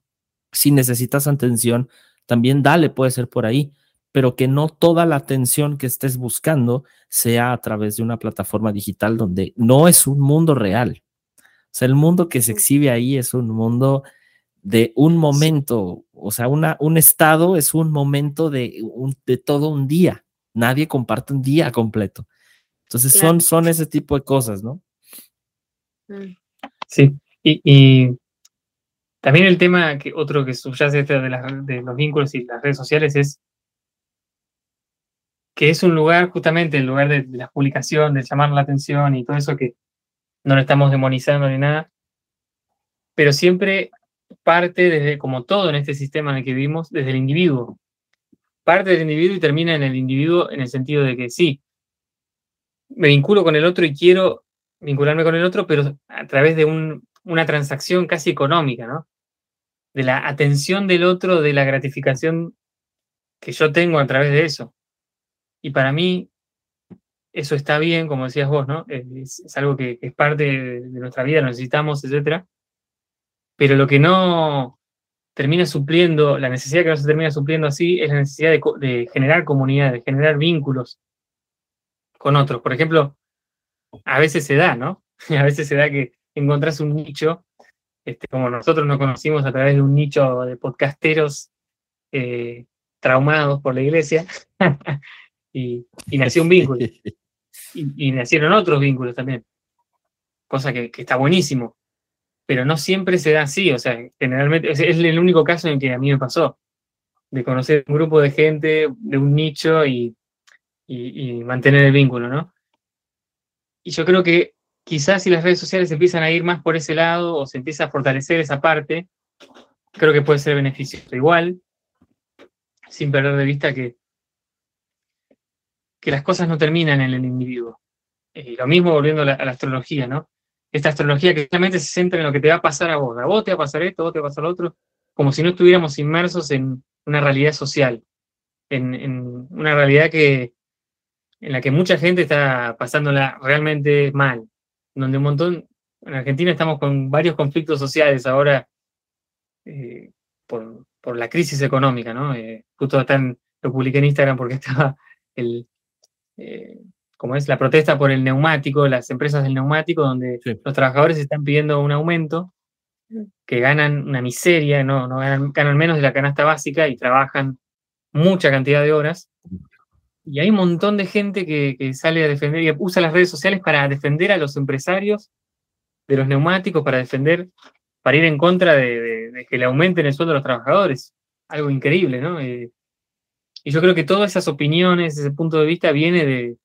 Si necesitas atención, también dale, puede ser por ahí pero que no toda la atención que estés buscando sea a través de una plataforma digital donde no es un mundo real. O sea, el mundo que se exhibe ahí es un mundo de un momento, o sea, una, un estado es un momento de, de todo un día. Nadie comparte un día completo. Entonces son, son ese tipo de cosas, ¿no? Mm. Sí, y, también el tema que otro que subyace de, de los vínculos y las redes sociales es que es un lugar, justamente el lugar de, la publicación, de llamar la atención y todo eso que no lo estamos demonizando ni nada, pero siempre parte desde, como todo en este sistema en el que vivimos, desde el individuo. Parte del individuo y termina en el individuo en el sentido de que sí, me vinculo con el otro y quiero vincularme con el otro, pero a través de una transacción casi económica, ¿no? De la atención del otro, de la gratificación que yo tengo a través de eso. Y para mí, eso está bien, como decías vos, ¿no? Es, algo que, es parte de, nuestra vida, lo necesitamos, etc. Pero lo que no termina supliendo, la necesidad que no se termina supliendo así, es la necesidad de, generar comunidad, de generar vínculos con otros. Por ejemplo, a veces se da, ¿no? *laughs* A veces se da que encontrás un nicho, este, como nosotros nos conocimos a través de un nicho de podcasteros eh, traumados por la iglesia, *laughs* y, nació un vínculo. *laughs* Y, nacieron otros vínculos también, cosa que, está buenísimo, pero no siempre se da así, o sea, generalmente es, el único caso en que a mí me pasó, de conocer un grupo de gente, de un nicho y, y mantener el vínculo, ¿no? Y yo creo que quizás si las redes sociales empiezan a ir más por ese lado o se empieza a fortalecer esa parte, creo que puede ser beneficioso. Igual, sin perder de vista que que las cosas no terminan en el individuo. Eh, lo mismo volviendo a la, astrología, ¿no? Esta astrología que realmente se centra en lo que te va a pasar a vos. A vos te va a pasar esto, a vos te va a pasar lo otro, como si no estuviéramos inmersos en una realidad social, en, una realidad que, en la que mucha gente está pasándola realmente mal, donde un montón, en Argentina estamos con varios conflictos sociales ahora eh, por, la crisis económica, ¿no? Eh, justo están, lo publiqué en Instagram porque *laughs* estaba el, eh, como es la protesta por el neumático, las empresas del neumático, donde los trabajadores están pidiendo un aumento, que ganan una miseria, no, no ganan, menos de la canasta básica y trabajan mucha cantidad de horas. Y hay un montón de gente que, sale a defender y usa las redes sociales para defender a los empresarios de los neumáticos, para defender, para ir en contra de, que le aumenten el sueldo a los trabajadores. Algo increíble, ¿no? Eh, Y yo creo que todas esas opiniones, ese punto de vista viene de,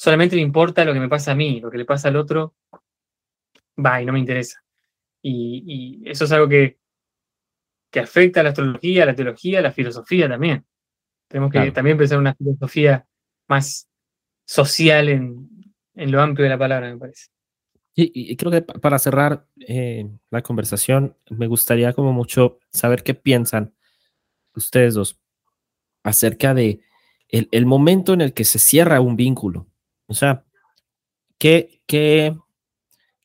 solamente me importa lo que me pasa a mí, lo que le pasa al otro, va y no me interesa. Y, eso es algo que, que afecta a la astrología, a la teología, a la filosofía también. Tenemos que también pensar en una filosofía más social en, en, lo amplio de la palabra, me parece. Y, creo que para cerrar eh, la conversación, me gustaría como mucho saber qué piensan ustedes dos acerca de el, el momento en el que se cierra un vínculo. O sea, ¿qué, qué,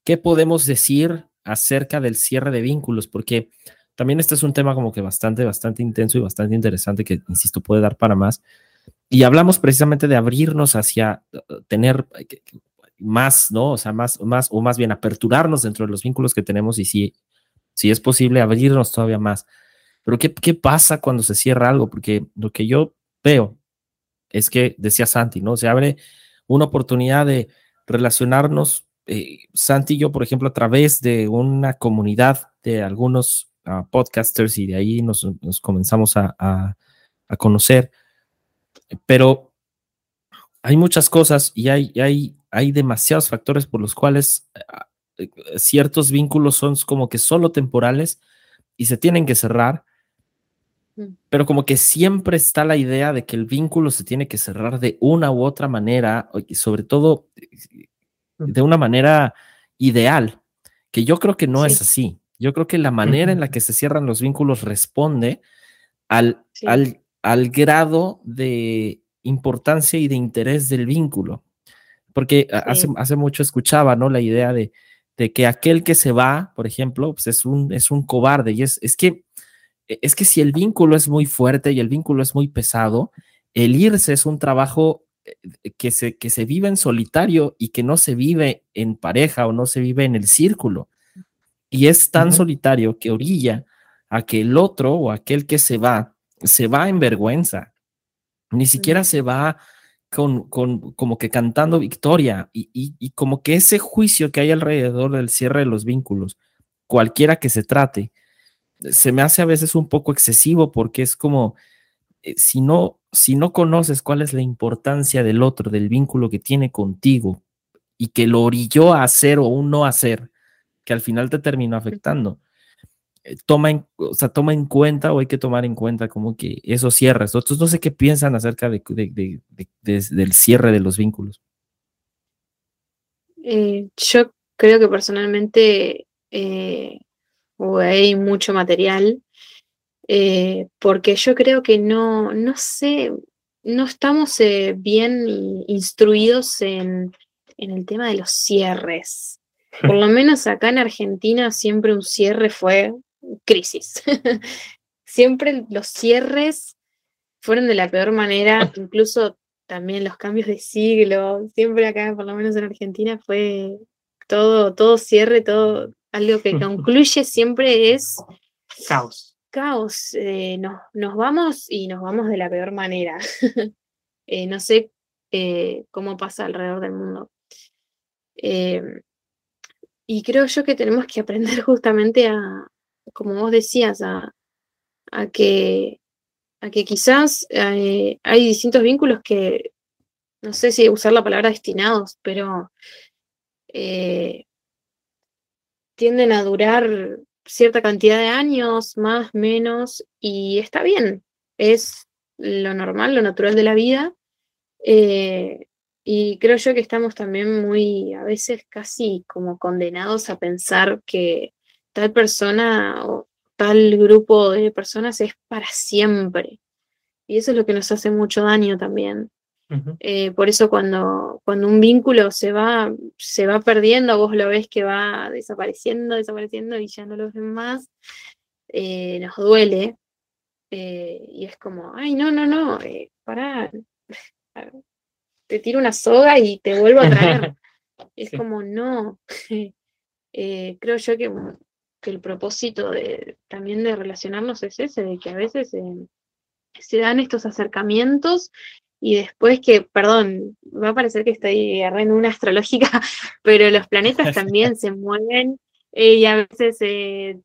qué podemos decir acerca del cierre de vínculos? Porque también este es un tema como que bastante, bastante intenso y bastante interesante que, insisto, puede dar para más. Y hablamos precisamente de abrirnos hacia uh, tener eh, más, ¿no? O sea, más, más, o más bien aperturarnos dentro de los vínculos que tenemos y si, si es posible abrirnos todavía más. Pero ¿qué, ¿qué pasa cuando se cierra algo? Porque lo que yo veo es que, decía Santi, ¿no? Se abre una oportunidad de relacionarnos, eh, Santi y yo, por ejemplo, a través de una comunidad de algunos podcasters y de ahí nos, comenzamos a, a, conocer. Pero hay muchas cosas y hay, hay, hay demasiados factores por los cuales eh, ciertos vínculos son como que solo temporales y se tienen que cerrar. Pero como que siempre está la idea de que el vínculo se tiene que cerrar de una u otra manera, y sobre todo mm. de una manera ideal, que yo creo que no es así. Yo creo que la manera en la que se cierran los vínculos responde al, al, al grado de importancia y de interés del vínculo. Porque hace, hace mucho escuchaba, ¿no? La idea de, de, que aquel que se va, por ejemplo, pues es un, es un cobarde. Y es, es, que, es que si el vínculo es muy fuerte y el vínculo es muy pesado, el irse es un trabajo eh, que se, que se vive en solitario y que no se vive en pareja o no se vive en el círculo. Y es tan solitario que orilla a que el otro o aquel que se va, se va en vergüenza. Ni siquiera se va con, con, como que cantando victoria y, y, como que ese juicio que hay alrededor del cierre de los vínculos, cualquiera que se trate, se me hace a veces un poco excesivo porque es como, eh, si, no, si no conoces cuál es la importancia del otro, del vínculo que tiene contigo y que lo orilló a hacer o un no hacer, que al final te terminó afectando. Eh, toma en, o sea, toma en cuenta o hay que tomar en cuenta como que eso cierra. Entonces, no sé qué piensan acerca de, del cierre de los vínculos. Eh, yo creo que personalmente eh, hay mucho material, porque yo creo que no, no sé, no estamos bien instruidos en, en el tema de los cierres. Por *laughs* lo menos acá en Argentina siempre un cierre fue crisis. *laughs* siempre los cierres fueron de la peor manera, *laughs* incluso también los cambios de siglo, siempre acá, por lo menos en Argentina, fue todo, todo cierre, todo, algo que *laughs* concluye siempre es caos. Caos. Eh, nos, nos, vamos y nos vamos de la peor manera. *laughs* Eh, no sé eh, cómo pasa alrededor del mundo. Y creo yo que tenemos que aprender justamente a, como vos decías, a, a que, a que quizás hay distintos vínculos que, no sé si usar la palabra destinados, pero tienden a durar cierta cantidad de años, más, menos, y está bien, es lo normal, lo natural de la vida. Eh, y creo yo que estamos también muy, a veces casi como condenados a pensar que tal persona o tal grupo de personas es para siempre. Y eso es lo que nos hace mucho daño también. Eh, por eso cuando, cuando un vínculo se va, se va perdiendo, vos lo ves que va desapareciendo, desapareciendo y ya no lo ven más, eh, nos duele. Eh, y es como, ay, no, no, no, pará, te tiro una soga y te vuelvo a traer. *laughs* es como, no. *laughs* Creo yo que, que, el propósito de, también de relacionarnos es ese, de que a veces se dan estos acercamientos y después que, perdón, va a parecer que estoy en una astrológica, *laughs* pero los planetas *laughs* también se mueven eh, y a veces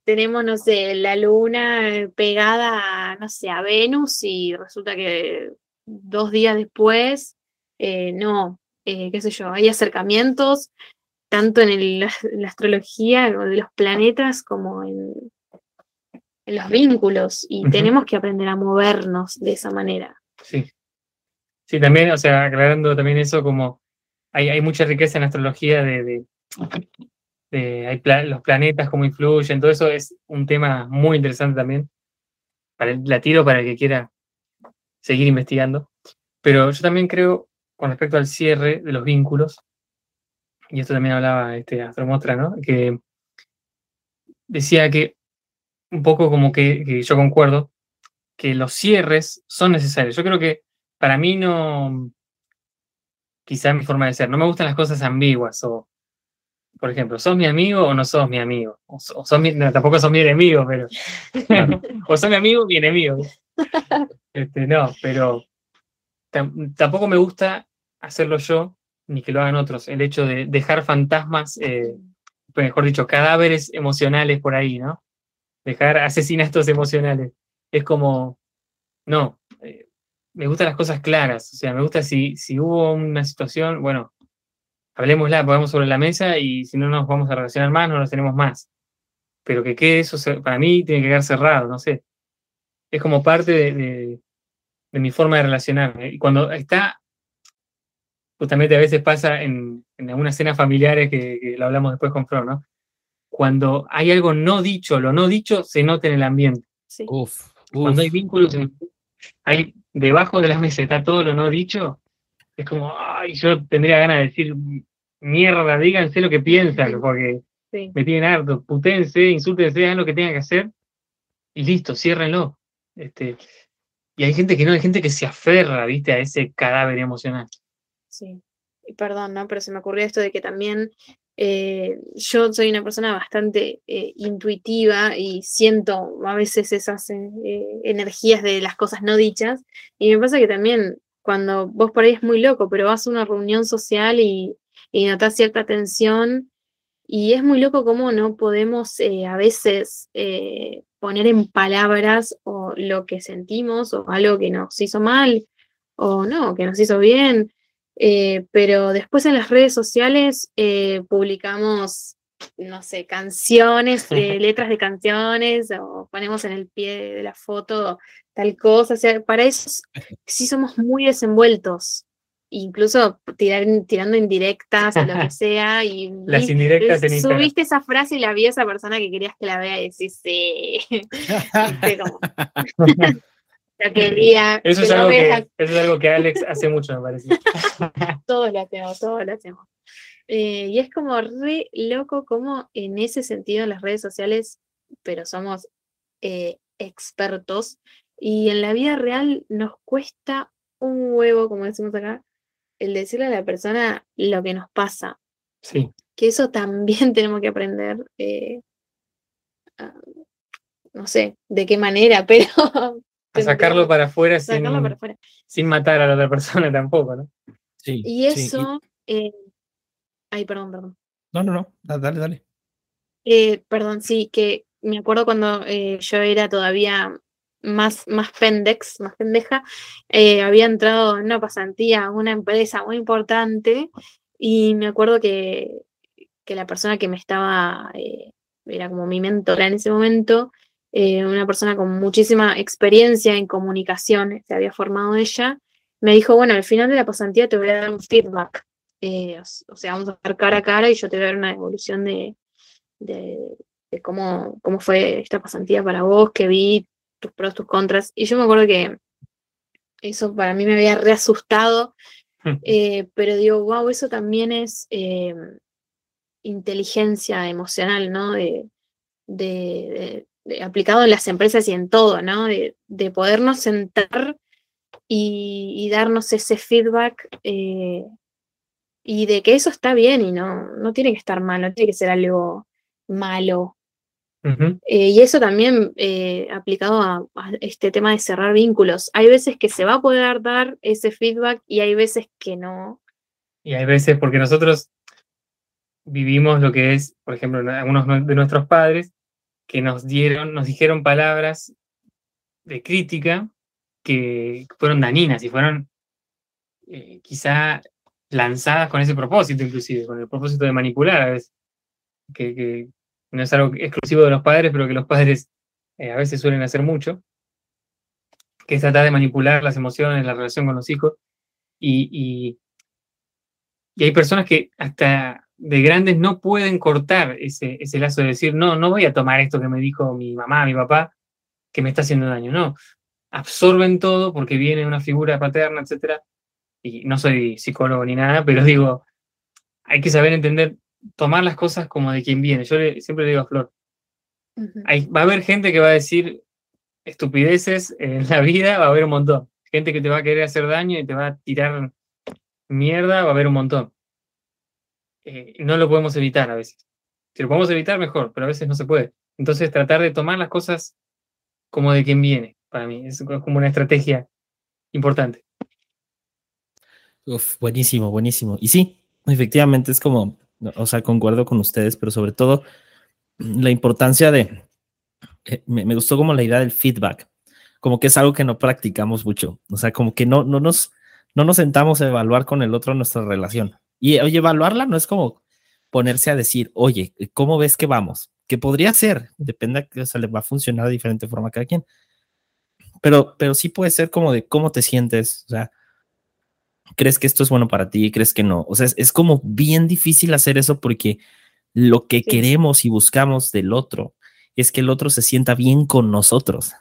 tenemos, no sé, la luna pegada, no sé, a Venus y resulta que dos días después, eh, no, eh, qué sé yo, hay acercamientos tanto en, el- la astrología de los planetas como en, en los vínculos y tenemos que aprender a movernos de esa manera. Sí. Sí, también, o sea, aclarando también eso, como hay, hay mucha riqueza en la astrología de, de, los planetas, cómo influyen, todo eso es un tema muy interesante también. Para el, la tiro para el que quiera seguir investigando. Pero yo también creo, con respecto al cierre de los vínculos, y esto también hablaba este Astromostra, ¿no? Que decía que un poco como que yo concuerdo, que los cierres son necesarios. Yo creo que para mí no, quizá mi forma de ser, no me gustan las cosas ambiguas o, por ejemplo, ¿sos mi amigo o no sos mi amigo? O, so- o sos mi- no, tampoco sos mi enemigo, pero... *laughs* o sos mi amigo o mi enemigo. Este, no, pero tam- tampoco me gusta hacerlo yo ni que lo hagan otros. El hecho de dejar fantasmas, eh, mejor dicho, cadáveres emocionales por ahí, ¿no? Dejar asesinatos emocionales. Es como, no, me gustan las cosas claras. O sea, me gusta si, si hubo una situación, bueno, hablemosla, pongamos sobre la mesa y si no nos vamos a relacionar más, no nos tenemos más. Pero que quede eso, para mí tiene que quedar cerrado, no sé. Es como parte de, de- de mi forma de relacionarme. Y cuando está, justamente a veces pasa en, en algunas cenas familiares que, que lo hablamos después con Flor, ¿no? Cuando hay algo no dicho, lo no dicho se nota en el ambiente. Sí. Uf, Cuando hay uf. vínculos, hay debajo de la mesa está todo lo no dicho, es como, ay, yo tendría ganas de decir, mierda, díganse lo que piensan, porque Sí. me tienen harto, puténse, insúltense, hagan lo que tengan que hacer, y listo, ciérrenlo. Este, y hay gente que no, hay gente que se aferra, viste, a ese cadáver emocional. Sí, y perdón, ¿no? Pero se me ocurrió esto de que también eh, yo soy una persona bastante eh, intuitiva y siento a veces esas eh, energías de las cosas no dichas. Y me pasa que también cuando vos por ahí es muy loco, pero vas a una reunión social y, y notas cierta tensión y es muy loco cómo no podemos a veces poner en palabras o lo que sentimos o algo que nos hizo mal o no, que nos hizo bien. Eh, pero después en las redes sociales eh, publicamos, no sé, canciones, eh, *laughs* letras de canciones, o ponemos en el pie de la foto tal cosa. O sea, para eso sí somos muy desenvueltos, incluso tirar, tirando indirectas o lo que *laughs* sea. Y Las indirectas en Instagram. subiste esa frase y la vi a esa persona que querías que la vea y decís, sí. *laughs* La *laughs* Eso es, algo que, eso es algo que Alex hace mucho, me parece. *laughs* Todos lo hacemos, todos lo hacemos. Eh, y es como re loco como en ese sentido en las redes sociales, pero somos eh, expertos y en la vida real nos cuesta un huevo, como decimos acá, el decirle a la persona lo que nos pasa, Sí, que eso también *laughs* tenemos que aprender, eh, a- no sé de qué manera, pero a sacarlo para afuera sin, sacarlo para afuera. sin matar a la otra persona *laughs* tampoco, ¿no? Sí, Y sí, eso, eh, ay, perdón, perdón. No, no, no. da- Dale, dale. Eh, perdón, sí, que me acuerdo cuando eh, yo era todavía más, más pendex, más pendeja, eh, había entrado en una pasantía a una empresa muy importante y me acuerdo que, que la persona que me estaba, eh, era como mi mentora en ese momento, eh, una persona con muchísima experiencia en comunicación, se había formado ella, me dijo, bueno, al final de la pasantía te voy a dar un feedback. eh, o, sea, vamos a estar cara a cara y yo te voy a dar una devolución de, de, de cómo, cómo fue esta pasantía para vos, que vi tus pros, tus contras. Y yo me acuerdo que eso para mí me había reasustado, eh, pero digo, wow, eso también es eh, inteligencia emocional, ¿no? De, de- de- de- aplicado en las empresas y en todo, ¿no? De, de podernos sentar y, y darnos ese feedback eh, y de que eso está bien y no, no tiene que estar mal, no tiene que ser algo malo. Eh, y eso también eh, aplicado a, a este tema de cerrar vínculos. Hay veces que se va a poder dar ese feedback y hay veces que no. Y hay veces, porque nosotros vivimos lo que es, por ejemplo, algunos de nuestros padres que nos dieron, nos dijeron palabras de crítica que fueron dañinas y fueron eh, quizá lanzadas con ese propósito, inclusive, con el propósito de manipular a veces, que, que no es algo exclusivo de los padres, pero que los padres eh, a veces suelen hacer mucho, que es tratar de manipular las emociones, la relación con los hijos, y, y, y hay personas que hasta de grandes no pueden cortar ese, ese lazo de decir, no, no voy a tomar esto que me dijo mi mamá, mi papá, que me está haciendo daño, no. Absorben todo porque viene una figura paterna, etcétera. Y no soy psicólogo ni nada, pero digo, hay que saber entender, tomar las cosas como de quien viene. Yo le- siempre le digo a Flor, hay- va a haber gente que va a decir estupideces en la vida, va a haber un montón. Gente que te va a querer hacer daño y te va a tirar mierda, va a haber un montón. Eh, no lo podemos evitar a veces. Si lo podemos evitar, mejor, pero a veces no se puede. Entonces, tratar de tomar las cosas como de quien viene, para mí, es como una estrategia importante. Buenísimo, buenísimo. Y sí, efectivamente es como, o sea, concuerdo con ustedes, pero sobre todo la importancia de, eh, me, me gustó como la idea del feedback, como que es algo que no practicamos mucho, o sea, como que no, no, nos, no nos sentamos a evaluar con el otro nuestra relación. Y oye, evaluarla no es como ponerse a decir, oye, ¿cómo ves que vamos? Que podría ser, depende, o sea, le va a funcionar de diferente forma a cada quien. Pero, pero sí puede ser como de cómo te sientes, o sea, crees que esto es bueno para ti, crees que no. O sea, es, es como bien difícil hacer eso porque lo que Sí. queremos y buscamos del otro es que el otro se sienta bien con nosotros.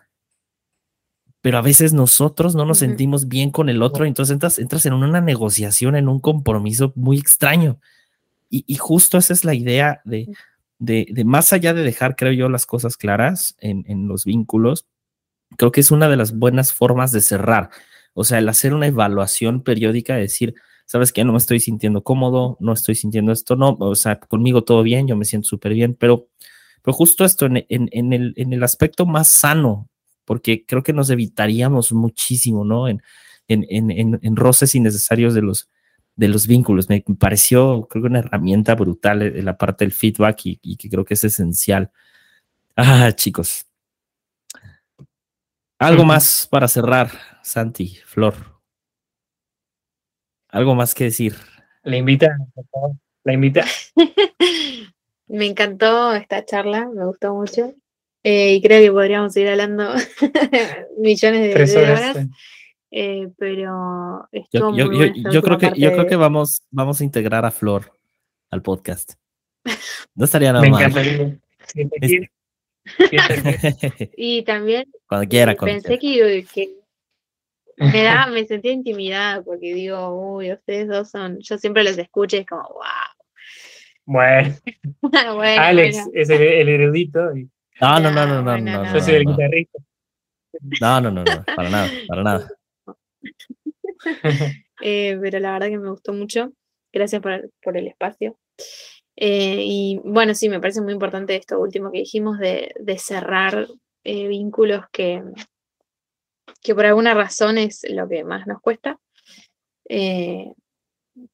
Pero a veces nosotros no nos sentimos bien con el otro, entonces entras, entras en una negociación, en un compromiso muy extraño. Y, y justo esa es la idea de, de, de más allá de dejar, creo yo, las cosas claras en, en los vínculos, creo que es una de las buenas formas de cerrar. O sea, el hacer una evaluación periódica, de decir, sabes que no me estoy sintiendo cómodo, no estoy sintiendo esto, no, o sea, conmigo todo bien, yo me siento súper bien, pero, pero justo esto en, en, en, el, en el aspecto más sano, porque creo que nos evitaríamos muchísimo, ¿no? En, en, en, en, en roces innecesarios de los, de los vínculos. Me pareció, creo que una herramienta brutal en la parte del feedback y, y que creo que es esencial. Ah, chicos. Algo más para cerrar, Santi, Flor. Algo más que decir. La invita, por favor. La invita. *laughs* Me encantó esta charla, me gustó mucho. Eh, y creo que podríamos seguir hablando *laughs* millones de, Tres de horas. eh. pero Yo, yo, muy yo, yo creo que, yo creo que vamos, vamos a integrar a Flor al podcast. No estaría nada Me mal. encantaría. Si te Es- quiere, si ella quiere. *laughs* Y también cuando quiera, cuando pensé que, que me da, me sentía intimidada porque digo, uy, ustedes dos son, yo siempre los escucho y es como, wow. Bueno, *laughs* bueno, Alex es el, el erudito y No, no, no, no, No, no, no, no. yo soy el no, guitarrista. no, no, no, no, para nada, para nada. *laughs* Eh, pero la verdad que me gustó mucho. Gracias por, por el espacio. Eh, y bueno, sí, me parece muy importante esto último que dijimos de, de cerrar eh, vínculos que, que por alguna razón es lo que más nos cuesta. Eh,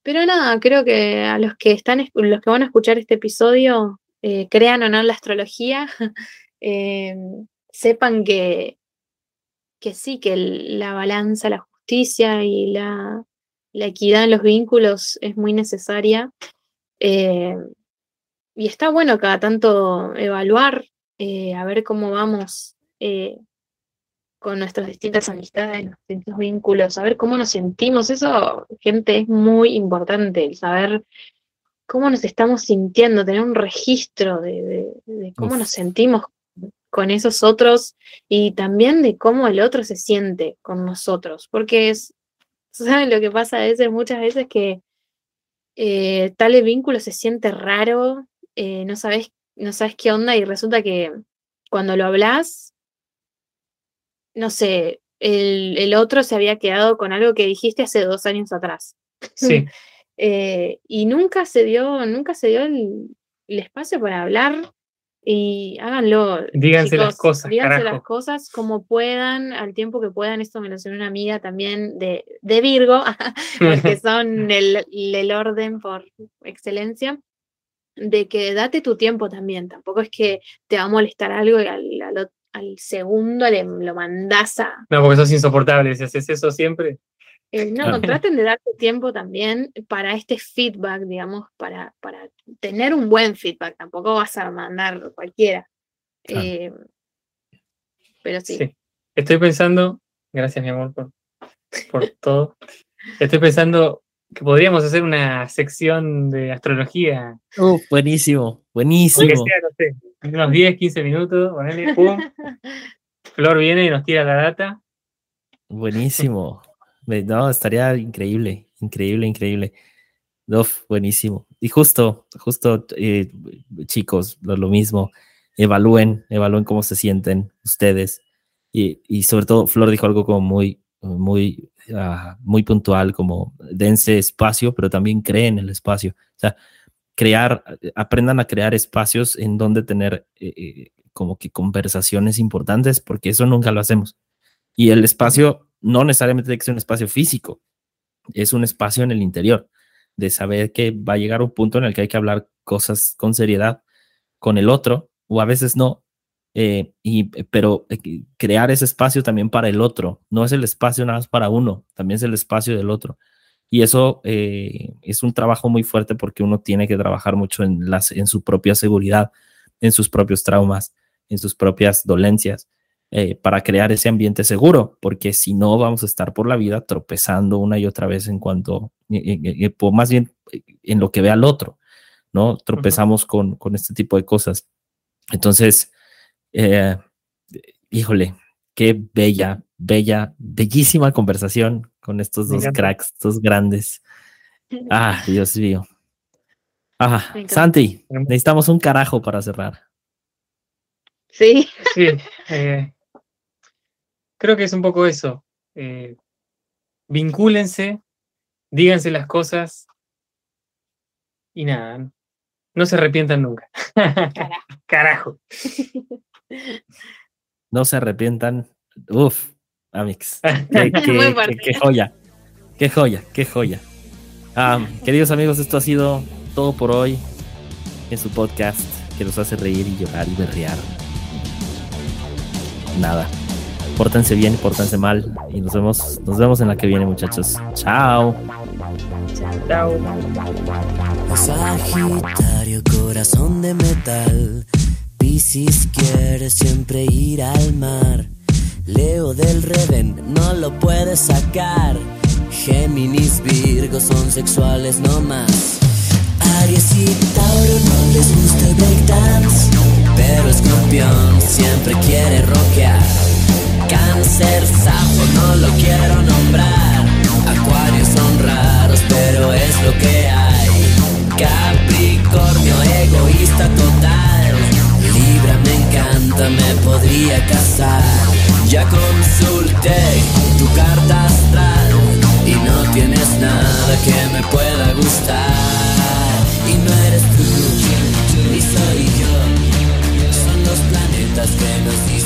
pero nada, creo que a los que están, los que van a escuchar este episodio, eh, crean o no en la astrología, *laughs* eh, sepan que, que sí, que la balanza, la justicia y la, la equidad en los vínculos es muy necesaria. eh, y está bueno cada tanto evaluar, a ver cómo vamos con nuestras distintas amistades, los distintos vínculos, a ver cómo nos sentimos. Eso, gente, es muy importante, el saber cómo nos estamos sintiendo, tener un registro de, de- de cómo Uf. nos sentimos con esos otros y también de cómo el otro se siente con nosotros, porque es, ¿saben lo que pasa a veces, muchas veces que eh, tal vínculo se siente raro, eh, no sabes, no sabes qué onda y resulta que cuando lo hablas, no sé, el, el otro se había quedado con algo que dijiste hace dos años atrás. Sí, *laughs* Eh, y nunca se dio, nunca se dio el, el espacio para hablar y háganlo. Díganse las cosas, díganse carajo. las cosas como puedan, al tiempo que puedan. Esto me lo enseñó una amiga también de, de Virgo, *laughs* porque *laughs* son el, el orden por excelencia, de que date tu tiempo también. Tampoco es que te va a molestar algo y al, al al segundo le, lo mandás a... No, porque sos insoportable si haces eso siempre. Eh, no, Claro. traten de darte tiempo también para este feedback, digamos, para, para tener un buen feedback. Tampoco vas a mandar cualquiera. Claro. Eh, pero sí. Sí. Estoy pensando, gracias mi amor por, por *laughs* todo. Estoy pensando que podríamos hacer una sección de astrología. Uh, buenísimo, Aunque buenísimo. sea, no sé, unos 10, 15 minutos, ponele, pum. *laughs* Flor viene y nos tira la data. Buenísimo. No, estaría increíble, increíble, increíble. Uf, buenísimo. Y justo, justo, eh, chicos, lo, lo mismo. Evalúen, evalúen cómo se sienten ustedes. Y, y sobre todo, Flor dijo algo como muy, muy, ah, muy puntual, como dense espacio, pero también creen el espacio. O sea, crear, aprendan a crear espacios en donde tener eh, eh, como que conversaciones importantes, porque eso nunca lo hacemos. Y el espacio no necesariamente tiene que ser un espacio físico, es un espacio en el interior, de saber que va a llegar un punto en el que hay que hablar cosas con seriedad con el otro, o a veces no, eh, y, pero eh, crear ese espacio también para el otro, no es el espacio nada más para uno, también es el espacio del otro. Y eso eh, es un trabajo muy fuerte porque uno tiene que trabajar mucho en, las, en su propia seguridad, en sus propios traumas, en sus propias dolencias eh, para crear ese ambiente seguro, porque si no vamos a estar por la vida tropezando una y otra vez en cuanto, eh, eh, eh, más bien en lo que ve al otro, ¿no? Tropezamos con, con este tipo de cosas. Entonces, eh, híjole, qué bella, bella, bellísima conversación con estos dos cracks, estos grandes. *laughs* Ah, Dios mío. Ah, Me encanta. Santi, necesitamos un carajo para cerrar. Sí. Sí, *laughs* eh, creo que es un poco eso. Eh, vincúlense, díganse las cosas y nada, no se arrepientan nunca. Carajo. *laughs* *laughs* No se arrepientan. Uf, Amix. Qué, *laughs* qué- Muy qué- fuerte. qué joya. Qué joya, qué joya. Ah, queridos amigos, esto ha sido todo por hoy en su podcast que los hace reír y llorar y berrear. Nada. Pórtense bien, pórtense mal. Y nos vemos, nos vemos en la que viene, muchachos. Chao. Chao. Sagitario, corazón de metal. Piscis quiere siempre ir al mar. Leo del Reven, no lo puedes sacar. Géminis, Virgo son sexuales no más. Aries y Tauro no les gusta el breakdance. Pero Escorpión siempre quiere rockear ser sapo, no lo quiero nombrar. Acuarios son raros, pero es lo que hay. Capricornio, egoísta total. Libra me encanta, me podría casar. Ya consulté tu carta astral y no tienes nada que me pueda gustar. Y no eres tú, ni soy yo. Son los planetas que nos dicen.